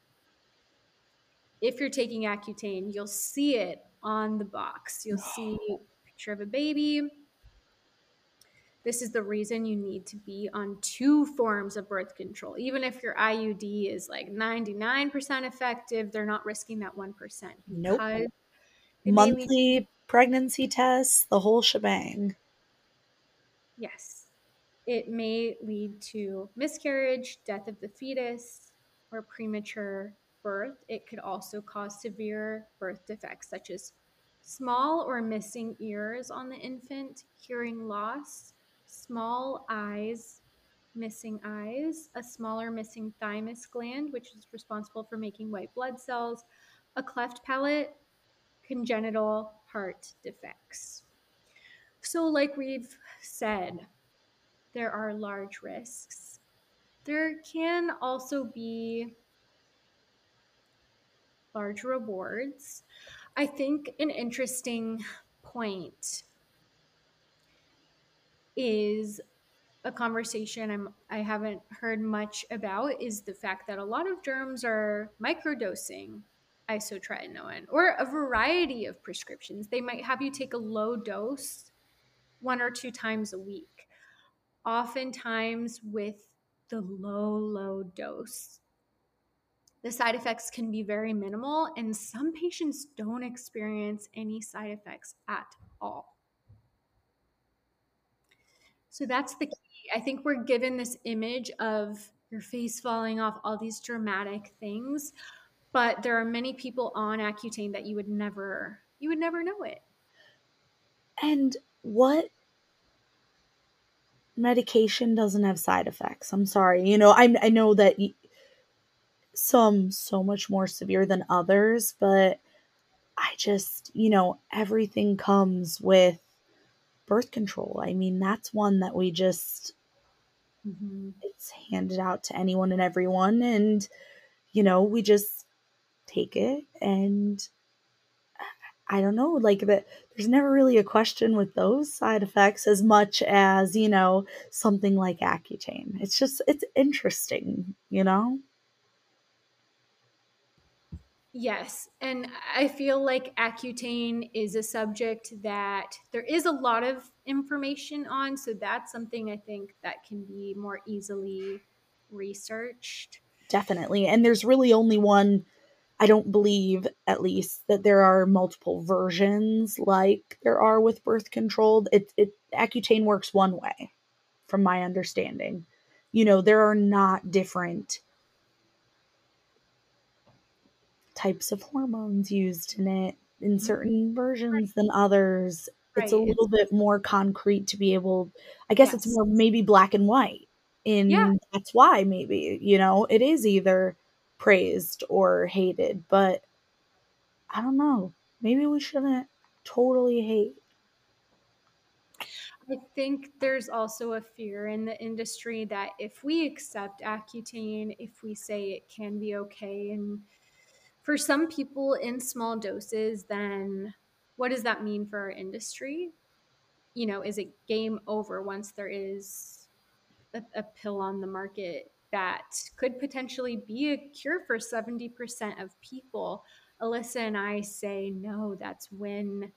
if you're taking Accutane, you'll see it on the box. You'll see a picture of a baby. This is the reason you need to be on two forms of birth control. Even if your IUD is like 99% effective, they're not risking that 1%. Nope. Monthly pregnancy tests, the whole shebang. Yes it may lead to miscarriage, death of the fetus, or premature birth. It could also cause severe birth defects, such as small or missing ears on the infant, hearing loss, small eyes, missing eyes, a smaller missing thymus gland, which is responsible for making white blood cells, a cleft palate, congenital heart defects. So, like we've said, there are large risks. There can also be large rewards. I think an interesting point is a conversation I'm I haven't heard much about is the fact that a lot of derms are microdosing isotretinoin or a variety of prescriptions. They might have you take a low dose one or two times a week oftentimes with the low, low dose, the side effects can be very minimal, and some patients don't experience any side effects at all. So that's the key. I think we're given this image of your face falling off, all these dramatic things, but there are many people on Accutane that you would never you would never know it. And what medication doesn't have side effects? I'm sorry. You know, I I know that some so much more severe than others, but I just, you know, everything comes with birth control. I mean, that's one that we just mm-hmm. it's handed out to anyone and everyone and you know, we just take it and I don't know, like that there's never really a question with those side effects as much as, you know, something like Accutane. It's just it's interesting, you know? Yes. And I feel like Accutane is a subject that there is a lot of information on. So that's something I think that can be more easily researched. Definitely. And there's really only one, I don't believe at least, that there are multiple versions like there are with birth control. It, it Accutane works one way, from my understanding. You know, there are not different types of hormones used in it in mm-hmm. certain versions than others. Right. It's a little bit more concrete to be able I guess yes. it's more maybe black and white. In yeah. that's why maybe, you know, it is either praised or hated, but I don't know. Maybe we shouldn't totally hate I think there's also a fear in the industry that if we accept Accutane, if we say it can be okay and for some people in small doses, then what does that mean for our industry? You know, is it game over once there is a, a pill on the market that could potentially be a cure for 70% of people? Alyssa and I say, no, that's when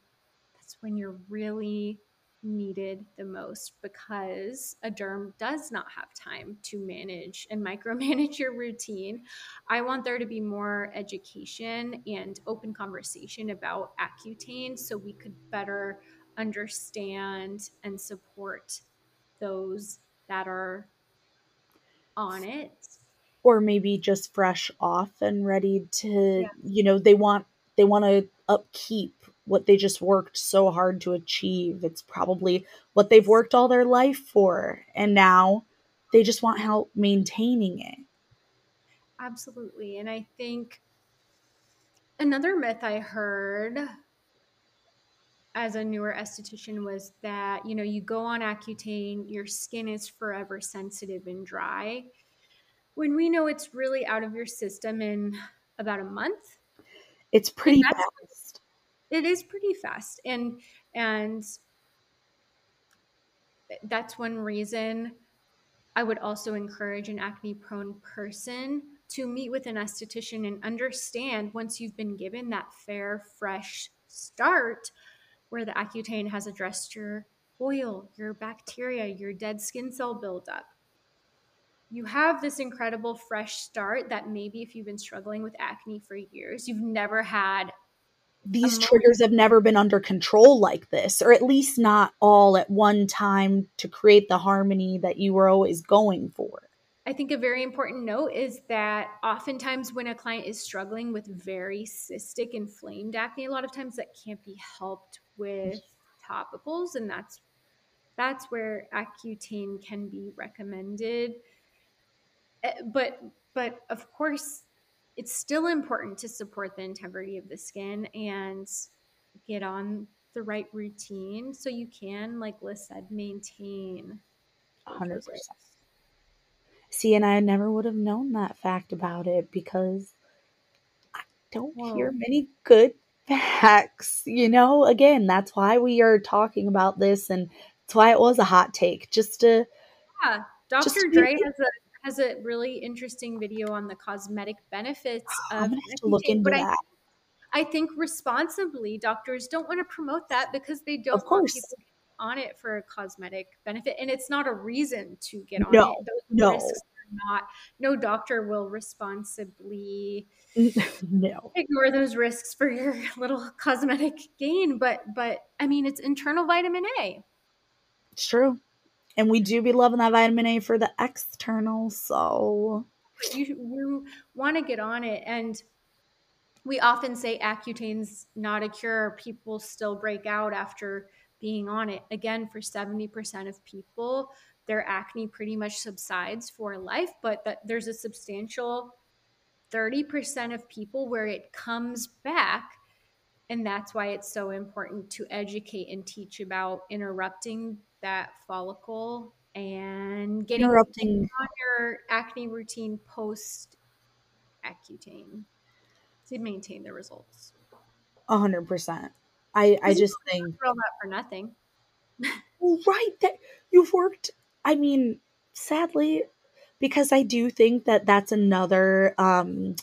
that's when you're really needed the most because a derm does not have time to manage and micromanage your routine. I want there to be more education and open conversation about Accutane so we could better understand and support those that are on it or maybe just fresh off and ready to yeah. you know they want they want to upkeep what they just worked so hard to achieve. It's probably what they've worked all their life for. And now they just want help maintaining it. Absolutely. And I think another myth I heard as a newer esthetician was that, you know, you go on Accutane, your skin is forever sensitive and dry. When we know it's really out of your system in about a month. It's pretty fast it is pretty fast and and that's one reason i would also encourage an acne prone person to meet with an esthetician and understand once you've been given that fair fresh start where the accutane has addressed your oil your bacteria your dead skin cell buildup you have this incredible fresh start that maybe if you've been struggling with acne for years, you've never had these triggers have never been under control like this, or at least not all at one time to create the harmony that you were always going for. I think a very important note is that oftentimes when a client is struggling with very cystic inflamed acne, a lot of times that can't be helped with topicals, and that's that's where Accutane can be recommended. Eh, but but of course, it's still important to support the integrity of the skin and get on the right routine so you can, like Liz said, maintain 100%. See, and I never would have known that fact about it because I don't Whoa. hear many good facts. You know, again, that's why we are talking about this and that's why it was a hot take. Just to. Yeah. Dr. Dray has a has a really interesting video on the cosmetic benefits oh, of I'm to look into that. I, I, think responsibly, doctors don't want to promote that because they don't want people on it for a cosmetic benefit, and it's not a reason to get on no, it. Those no, not. No doctor will responsibly no ignore those risks for your little cosmetic gain. But but I mean, it's internal vitamin A. It's true and we do be loving that vitamin A for the external. So you you want to get on it, and we often say Accutane's not a cure. People still break out after being on it. Again, for 70% of people, their acne pretty much subsides for life, but that there's a substantial 30% of people where it comes back. And that's why it's so important to educate and teach about interrupting that follicle and getting Interrupting. on your acne routine post Accutane to maintain the results. A hundred percent. I I just think that for nothing. right that you've worked. I mean, sadly, because I do think that that's another um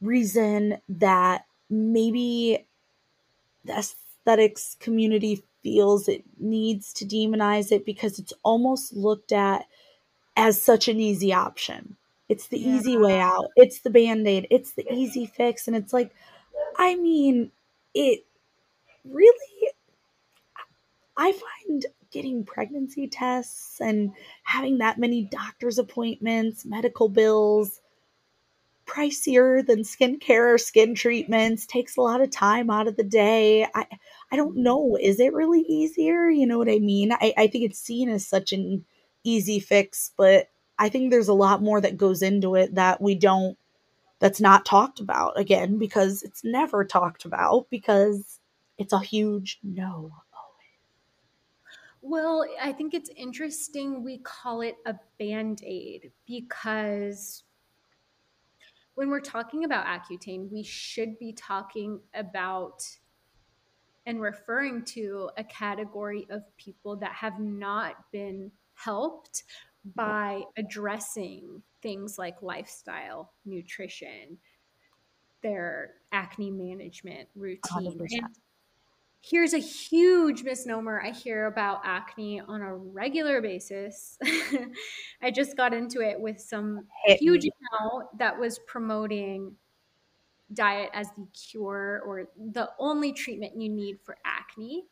reason that maybe the aesthetics community feels it needs to demonize it because it's almost looked at as such an easy option. It's the Yeah. easy way out. It's the band-aid. It's the easy fix and it's like I mean, it really I find getting pregnancy tests and having that many doctor's appointments, medical bills pricier than skincare or skin treatments, takes a lot of time out of the day. I I don't know, is it really easier? You know what I mean? I, I think it's seen as such an easy fix, but I think there's a lot more that goes into it that we don't that's not talked about again because it's never talked about because it's a huge no. Well, I think it's interesting we call it a band aid because when we're talking about Accutane, we should be talking about and referring to a category of people that have not been helped by addressing things like lifestyle, nutrition, their acne management routine. 100%. And here's a huge misnomer I hear about acne on a regular basis. I just got into it with some Hit huge me. account that was promoting diet as the cure or the only treatment you need for acne.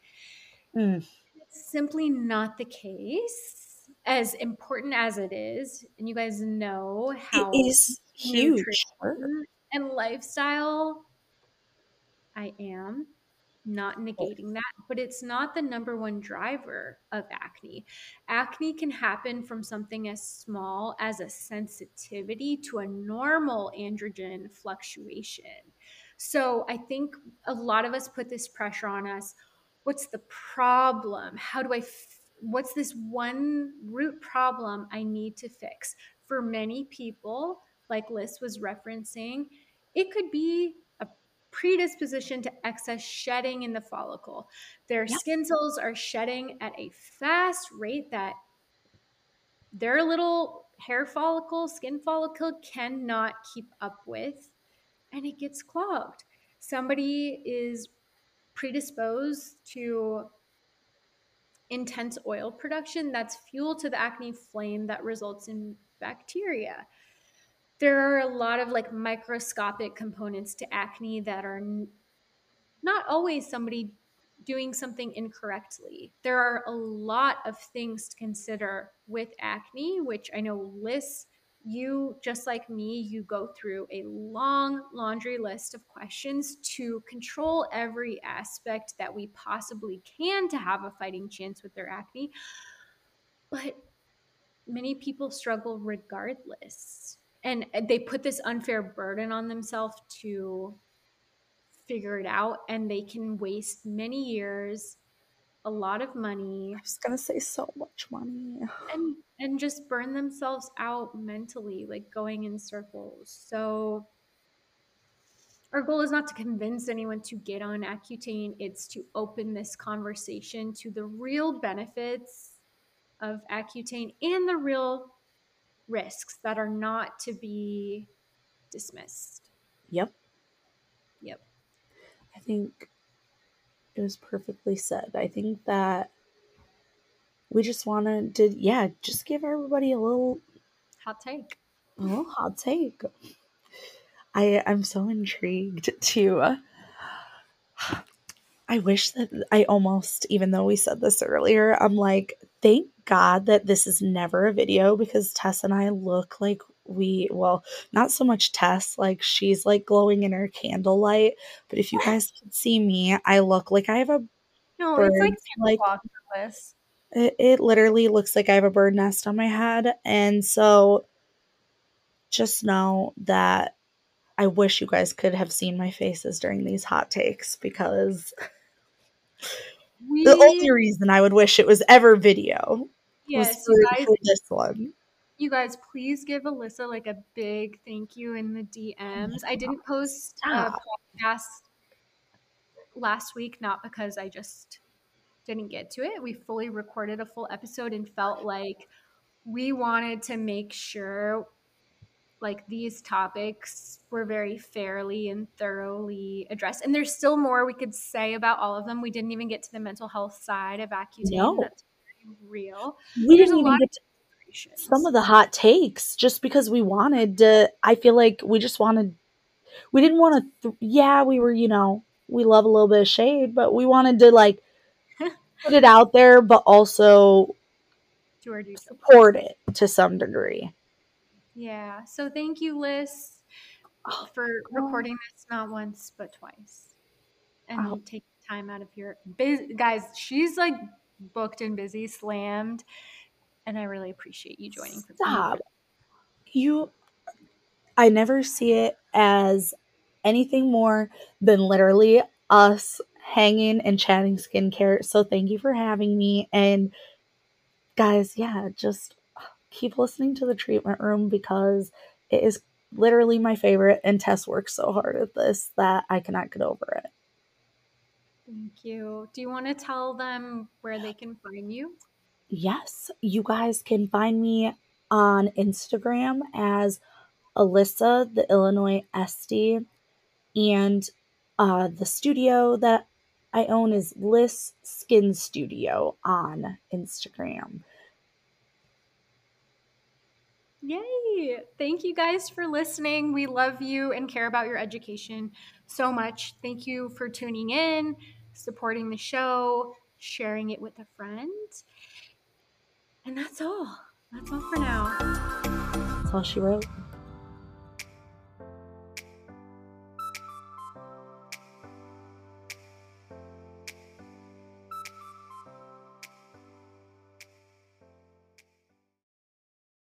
Mm. It's simply not the case. As important as it is, and you guys know how It is huge. and lifestyle I am not oh. negating that, but it's not the number one driver of acne. Acne can happen from something as small as a sensitivity to a normal androgen fluctuation. So I think a lot of us put this pressure on us. What's the problem? How do I f- what's this one root problem I need to fix? For many people, like Liz was referencing, it could be predisposition to excess shedding in the follicle. Their Yep. skin cells are shedding at a fast rate that their little hair follicle, skin follicle cannot keep up with, and it gets clogged. Somebody is predisposed to intense oil production that's fuel to the acne flame that results in bacteria there are a lot of like microscopic components to acne that are n- not always somebody doing something incorrectly. There are a lot of things to consider with acne, which I know Liz, you just like me, you go through a long laundry list of questions to control every aspect that we possibly can to have a fighting chance with their acne. But many people struggle regardless and uh, they put this unfair burden on themselves to figure it out and they can waste many years a lot of money. I was gonna say so much money. and and just burn themselves out mentally like going in circles. So our goal is not to convince anyone to get on accutane. It's to open this conversation to the real benefits of accutane and the real risks that are not to be dismissed. Yep. Yep. I think it was perfectly said. I think that we just wanted to, did yeah, just give everybody a little, Hot take. a little hot take. I I'm so intrigued to. Uh, I wish that I almost, even though we said this earlier, I'm like, thank God that this is never a video because Tess and I look like we well not so much Tess like she's like glowing in her candlelight but if you guys could see me I look like I have a No, bird it's like like it, it literally looks like I have a bird nest on my head and so just know that I wish you guys could have seen my faces during these hot takes because We the only reason I would wish it was ever video was yes, for, you guys for this one. You guys, please give Alyssa like a big thank you in the DMs. I didn't post uh, a podcast last week, not because I just didn't get to it. We fully recorded a full episode and felt like we wanted to make sure like these topics were very fairly and thoroughly addressed. And there's still more we could say about all of them. We didn't even get to the mental health side of Accutane. No. That's very real. We There's didn't even get to some of the hot takes just because we wanted to i feel like we just wanted we didn't want to th- yeah we were you know we love a little bit of shade but we wanted to like put it out there but also to our due diligence. support it to some degree Yeah. So thank you, Liz, oh, for recording this not once but twice, oh. and Oh. taking time out of your biz- guys. She's like booked and busy, slammed, and I really appreciate you joining. For stop you i never see it as anything more than literally us hanging and chatting skincare so thank you for having me and guys yeah just keep listening to the treatment room because it is literally my favorite and tess works so hard at this that i cannot get over it Thank you. Do you want to tell them where they can find you? yes you guys can find me on instagram as alyssa the illinois esty and uh, the studio that i own is Bliss Skin Studio on instagram Yay! Thank you guys for listening. We love you and care about your education so much. Thank you for tuning in, supporting the show, sharing it with a friend. And that's all. That's all for now. that's all she wrote